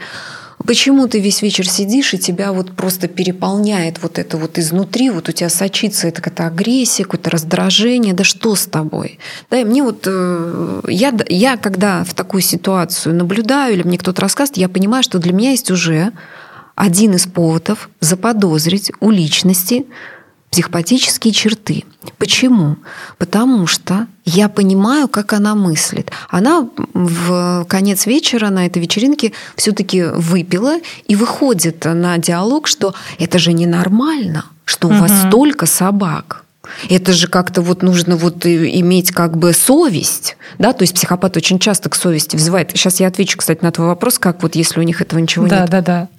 A: Почему ты весь вечер сидишь, и тебя вот просто переполняет вот это вот изнутри, вот у тебя сочится это какая-то агрессия, какое-то раздражение, да что с тобой? Да, и мне вот, э, я, я когда в такую ситуацию наблюдаю, или мне кто-то рассказывает, я понимаю, что для меня есть уже один из поводов заподозрить у личности психопатические черты. Почему? Потому что я понимаю, как она мыслит. Она в конец вечера на этой вечеринке все-таки выпила и выходит на диалог, что это же ненормально, что у угу. вас столько собак. Это же как-то вот нужно вот иметь как бы совесть, да, то есть психопат очень часто к совести взывает. Сейчас я отвечу, кстати, на твой вопрос, как вот если у них этого ничего
B: да,
A: нет.
B: Да, да, да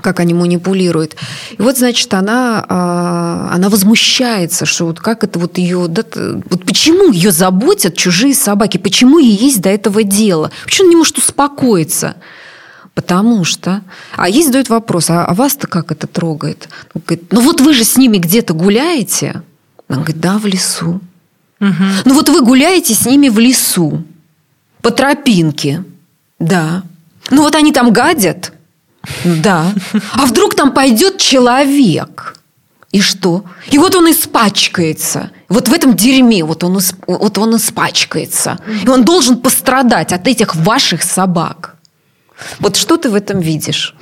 A: как они манипулируют. И вот, значит, она, а, она возмущается, что вот как это вот ее... Да, вот почему ее заботят чужие собаки? Почему ей есть до этого дело? Почему она не может успокоиться? Потому что... А ей задают вопрос, а, а вас-то как это трогает? Он говорит, ну вот вы же с ними где-то гуляете? Она говорит, да, в лесу. Угу. Ну вот вы гуляете с ними в лесу, по тропинке. Да. Ну вот они там гадят. Да. А вдруг там пойдет человек? И что? И вот он испачкается. Вот в этом дерьме вот он, вот он испачкается. И он должен пострадать от этих ваших собак. Вот что ты в этом видишь?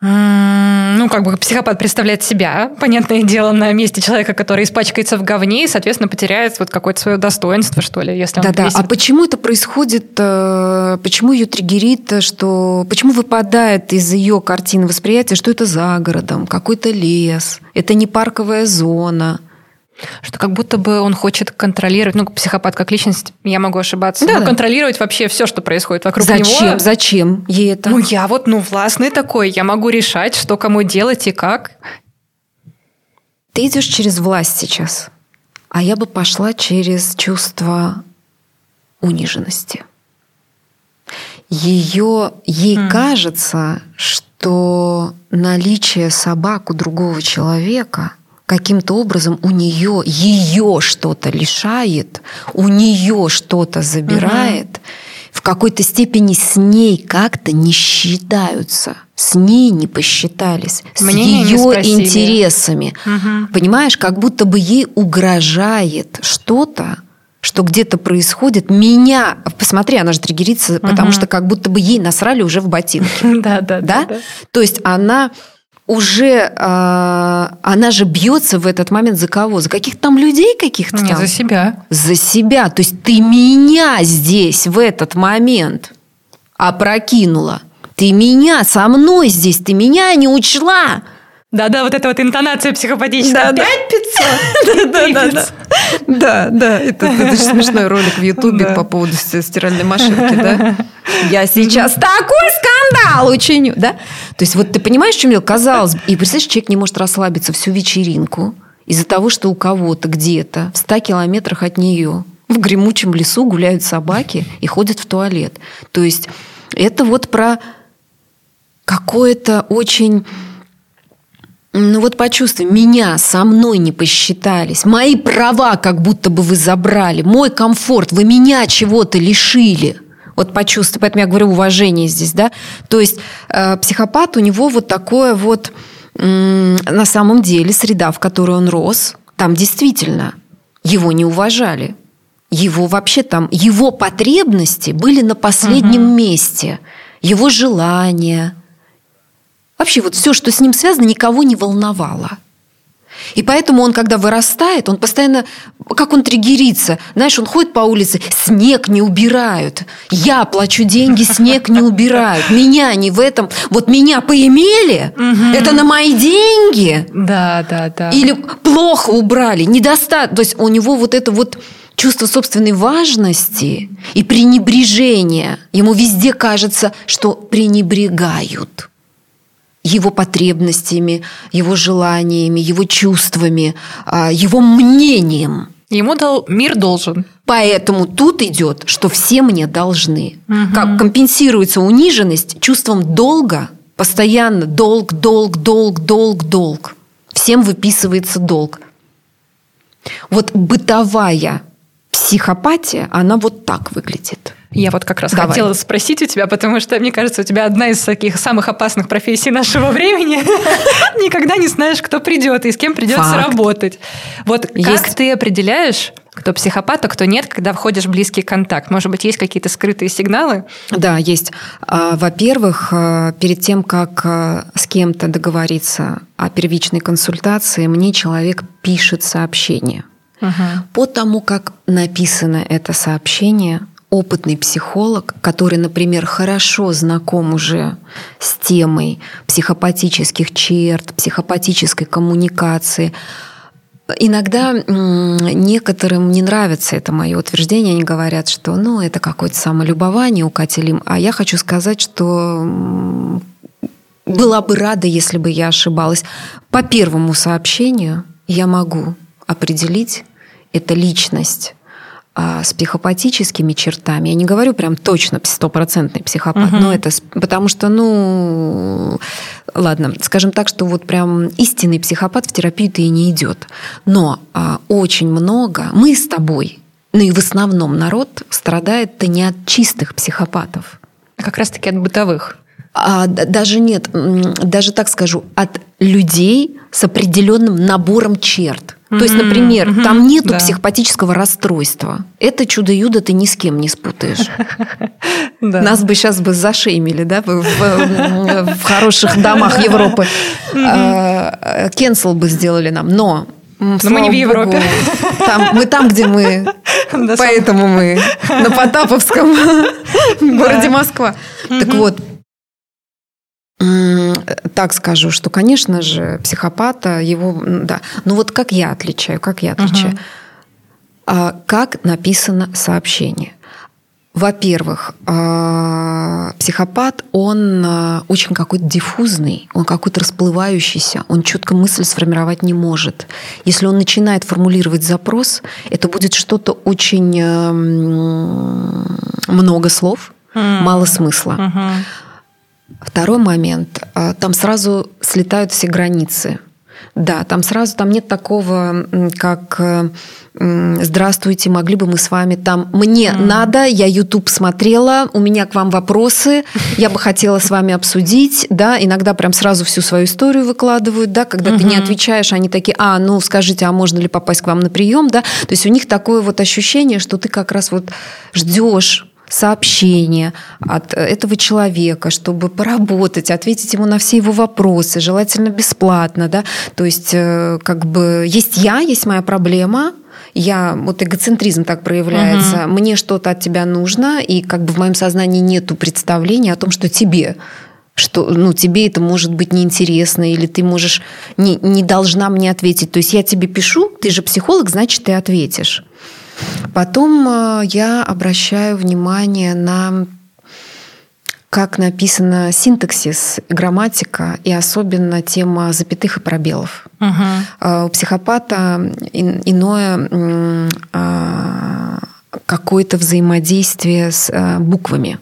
B: Ну, как бы психопат представляет себя, понятное дело, на месте человека, который испачкается в говне и, соответственно, потеряет вот какое-то свое достоинство, что ли, если
A: Да-да, весит... а почему это происходит, э, почему ее триггерит, что... Почему выпадает из ее картины восприятия, что это за городом, какой-то лес, это не парковая зона,
B: что как будто бы он хочет контролировать, ну, психопат как личность, я могу ошибаться, да, но да. контролировать вообще все, что происходит вокруг
A: Зачем?
B: него.
A: Зачем? Зачем ей это?
B: Ну, я вот, ну, властный такой, я могу решать, что кому делать и как.
A: Ты идешь через власть сейчас, а я бы пошла через чувство униженности. Ее, ей mm. кажется, что наличие собак у другого человека – каким-то образом у нее ее что-то лишает, у нее что-то забирает, угу. в какой-то степени с ней как-то не считаются, с ней не посчитались, с Мнение ее интересами. Угу. Понимаешь, как будто бы ей угрожает что-то, что где-то происходит, меня, посмотри, она же триггерится, угу. потому что как будто бы ей насрали уже в ботинки.
B: Да, да, да.
A: То есть она уже э, она же бьется в этот момент за кого? За каких-то там людей каких-то
B: Нет, за себя.
A: За себя. То есть ты меня здесь в этот момент опрокинула. Ты меня со мной здесь, ты меня не учла.
B: Да-да, вот эта вот интонация психопатическая.
A: Да, Пять пятьсот. Да-да-да. Да, да. Это, это же смешной ролик в Ютубе по поводу стиральной машинки, да? Я сейчас такой скандал учиню, да? То есть вот ты понимаешь, чем дело? Казалось бы, и представляешь, человек не может расслабиться всю вечеринку, из-за того, что у кого-то где-то в 100 километрах от нее в гремучем лесу гуляют собаки и ходят в туалет. То есть это вот про какое-то очень ну вот почувствуй, меня со мной не посчитались, мои права как будто бы вы забрали, мой комфорт, вы меня чего-то лишили. Вот почувствуй, поэтому я говорю уважение здесь, да. То есть э, психопат у него вот такое вот э, на самом деле среда, в которой он рос, там действительно его не уважали. Его вообще там, его потребности были на последнем угу. месте. Его желания, Вообще вот все, что с ним связано, никого не волновало. И поэтому он, когда вырастает, он постоянно, как он триггерится, знаешь, он ходит по улице, снег не убирают, я плачу деньги, снег не убирают, меня не в этом, вот меня поимели, это на мои деньги.
B: Да, да, да.
A: Или плохо убрали, недостаточно, то есть у него вот это вот чувство собственной важности и пренебрежения, ему везде кажется, что пренебрегают его потребностями, его желаниями, его чувствами, а, его мнением.
B: Ему дал, мир должен.
A: Поэтому тут идет, что все мне должны. Угу. Как компенсируется униженность чувством долга, постоянно долг, долг, долг, долг, долг. Всем выписывается долг. Вот бытовая психопатия, она вот так выглядит.
B: Я вот как раз Давай. хотела спросить у тебя, потому что, мне кажется, у тебя одна из таких самых опасных профессий нашего времени. Никогда не знаешь, кто придет и с кем придется работать. Вот как ты определяешь, кто психопат, а кто нет, когда входишь в близкий контакт? Может быть, есть какие-то скрытые сигналы?
A: Да, есть. А, во-первых, а, перед тем, как а, с кем-то договориться о первичной консультации, мне человек пишет сообщение. Угу. По тому, как написано это сообщение, опытный психолог, который, например, хорошо знаком уже с темой психопатических черт, психопатической коммуникации, Иногда некоторым не нравится это мое утверждение, они говорят, что ну, это какое-то самолюбование у Кати Лим, а я хочу сказать, что была бы рада, если бы я ошибалась. По первому сообщению я могу определить, это личность а, с психопатическими чертами. Я не говорю прям точно стопроцентный психопат, угу. но это потому что, ну, ладно, скажем так, что вот прям истинный психопат в терапию-то и не идет. Но а, очень много мы с тобой, ну и в основном народ страдает-то не от чистых психопатов.
B: А как раз-таки от бытовых.
A: А, даже нет, даже так скажу, от людей с определенным набором черт. То есть, например, mm-hmm. там нету да. психопатического расстройства. Это чудо-юдо ты ни с кем не спутаешь. Нас бы сейчас бы зашеймили, да, в хороших домах Европы. Кенсел бы сделали нам. Но
B: но мы не в Европе.
A: Там, мы там, где мы. Поэтому мы на Потаповском городе Москва. Так вот, так скажу, что, конечно же, психопата, его, да. Но вот как я отличаю, как я отличаю? Угу. Как написано сообщение? Во-первых, а, психопат, он а, очень какой-то диффузный, он какой-то расплывающийся, он четко мысль сформировать не может. Если он начинает формулировать запрос, это будет что-то очень много слов, mm. мало смысла. Uh-huh. Второй момент. А, там сразу слетают все границы. Да, там сразу там нет такого, как «Здравствуйте, могли бы мы с вами там...» «Мне mm. надо, я YouTube смотрела, у меня к вам вопросы, я бы хотела с вами обсудить». Да, иногда прям сразу всю свою историю выкладывают, да, когда mm-hmm. ты не отвечаешь, они такие «А, ну скажите, а можно ли попасть к вам на прием?» да? То есть у них такое вот ощущение, что ты как раз вот ждешь сообщение от этого человека, чтобы поработать, ответить ему на все его вопросы, желательно бесплатно, да, то есть как бы есть я, есть моя проблема, я вот эгоцентризм так проявляется, угу. мне что-то от тебя нужно, и как бы в моем сознании нету представления о том, что тебе что ну, тебе это может быть неинтересно, или ты можешь не, не должна мне ответить. То есть я тебе пишу, ты же психолог, значит, ты ответишь. Потом э, я обращаю внимание на как написано синтаксис, грамматика и особенно тема запятых и пробелов. Угу. У психопата иное а, какое-то взаимодействие с а, буквами.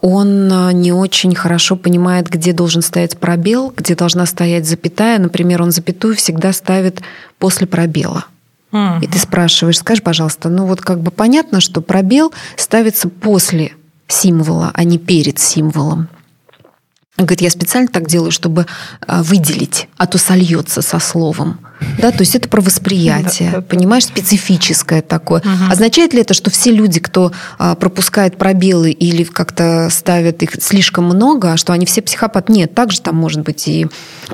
A: Он не очень хорошо понимает, где должен стоять пробел, где должна стоять запятая. Например, он запятую всегда ставит после пробела. И ты спрашиваешь, скажи, пожалуйста, ну вот как бы понятно, что пробел ставится после символа, а не перед символом. Он говорит, я специально так делаю, чтобы а, выделить, а то сольется со словом. Да, то есть это про восприятие, понимаешь, специфическое такое. Угу. Означает ли это, что все люди, кто а, пропускает пробелы или как-то ставят их слишком много, что они все психопаты? Нет, также там может быть и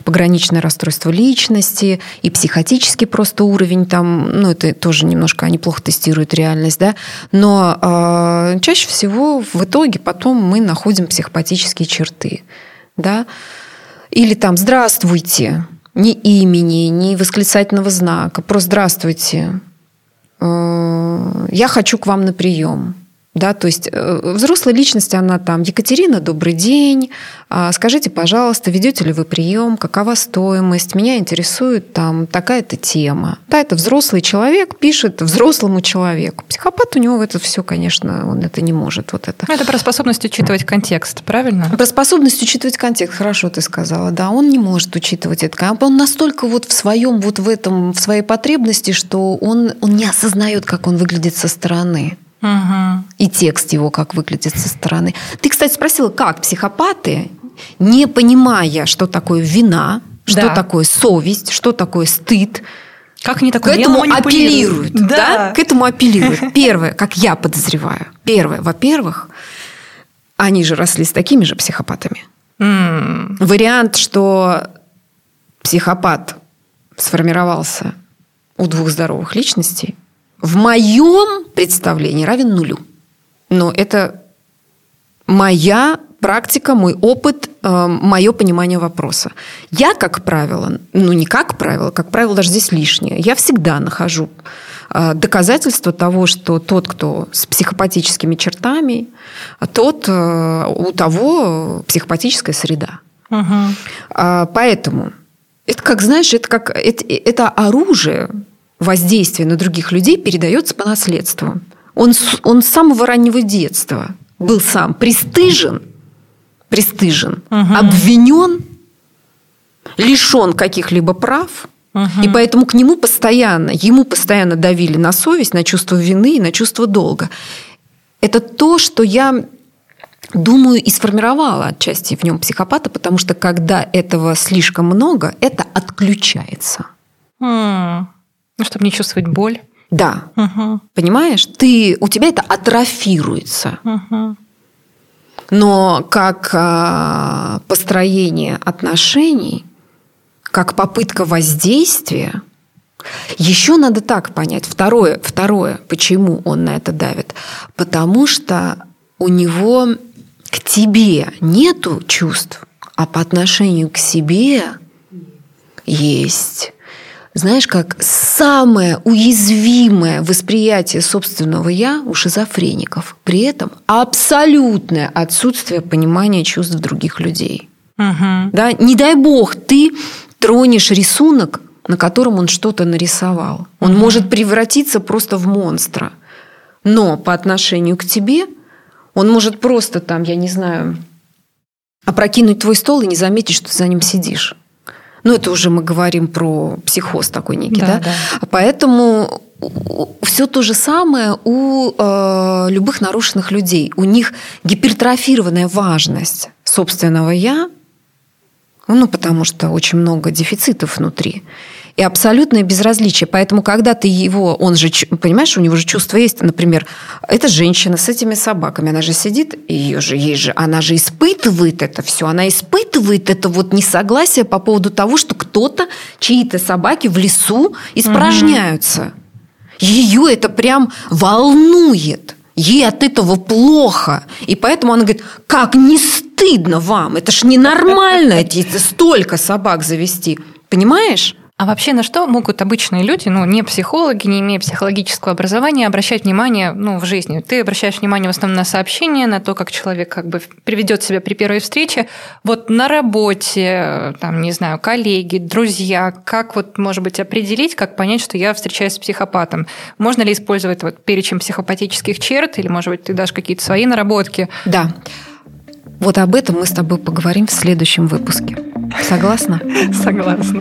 A: пограничное расстройство личности, и психотический просто уровень там, ну это тоже немножко они плохо тестируют реальность, да, но э, чаще всего в итоге потом мы находим психопатические черты, да, или там «здравствуйте», ни имени, ни восклицательного знака. Просто «Здравствуйте, э, я хочу к вам на прием». Да, то есть э, взрослая личность, она там, Екатерина, добрый день, а, скажите, пожалуйста, ведете ли вы прием, какова стоимость, меня интересует там такая-то тема. Да, это взрослый человек пишет взрослому человеку. Психопат у него это все, конечно, он это не может. Вот это.
B: это про способность учитывать контекст, правильно?
A: Про способность учитывать контекст, хорошо ты сказала, да, он не может учитывать это. Он настолько вот в своем, вот в этом, в своей потребности, что он, он не осознает, как он выглядит со стороны. Угу. И текст его как выглядит со стороны. Ты, кстати, спросила, как психопаты, не понимая, что такое вина, что да. такое совесть, что такое стыд,
B: как они
A: такое к этому апеллируют. Да. да. К этому апеллируют. Первое, как я подозреваю. Первое, во-первых, они же росли с такими же психопатами. Mm. Вариант, что психопат сформировался у двух здоровых личностей, в моем представлении равен нулю. Но это моя практика, мой опыт, э, мое понимание вопроса. Я, как правило, ну не как правило, как правило, даже здесь лишнее, я всегда нахожу э, доказательства того, что тот, кто с психопатическими чертами, тот э, у того психопатическая среда. Угу. Поэтому это как, знаешь, это как это, это оружие, воздействие на других людей передается по наследству. Он, он с самого раннего детства был сам пристыжен, пристыжен, угу. обвинен, лишен каких-либо прав, угу. и поэтому к нему постоянно, ему постоянно давили на совесть, на чувство вины и на чувство долга. Это то, что я думаю, и сформировала отчасти в нем психопата, потому что когда этого слишком много, это отключается.
B: Mm. Ну, чтобы не чувствовать боль.
A: Да. Угу. Понимаешь? Ты, у тебя это атрофируется. Угу. Но как а, построение отношений, как попытка воздействия, еще надо так понять. Второе, второе, почему он на это давит. Потому что у него к тебе нету чувств, а по отношению к себе есть знаешь, как самое уязвимое восприятие собственного «я» у шизофреников. При этом абсолютное отсутствие понимания чувств других людей. Угу. Да? Не дай бог, ты тронешь рисунок, на котором он что-то нарисовал. Он угу. может превратиться просто в монстра. Но по отношению к тебе он может просто там, я не знаю, опрокинуть твой стол и не заметить, что ты за ним сидишь. Ну, это уже мы говорим про психоз такой некий, да? да? да. Поэтому все то же самое у э, любых нарушенных людей. У них гипертрофированная важность собственного я, ну, потому что очень много дефицитов внутри и абсолютное безразличие. Поэтому, когда ты его, он же, понимаешь, у него же чувство есть, например, эта женщина с этими собаками, она же сидит, ее же, ей же, она же испытывает это все, она испытывает это вот несогласие по поводу того, что кто-то, чьи-то собаки в лесу испражняются. Угу. Ее это прям волнует. Ей от этого плохо. И поэтому она говорит, как не стыдно вам, это ж ненормально, столько собак завести. Понимаешь?
B: А вообще на что могут обычные люди, ну, не психологи, не имея психологического образования, обращать внимание ну, в жизни? Ты обращаешь внимание в основном на сообщения, на то, как человек как бы приведет себя при первой встрече. Вот на работе, там, не знаю, коллеги, друзья, как вот, может быть, определить, как понять, что я встречаюсь с психопатом? Можно ли использовать вот перечень психопатических черт, или, может быть, ты дашь какие-то свои наработки?
A: Да. Вот об этом мы с тобой поговорим в следующем выпуске. Согласна?
B: Согласна.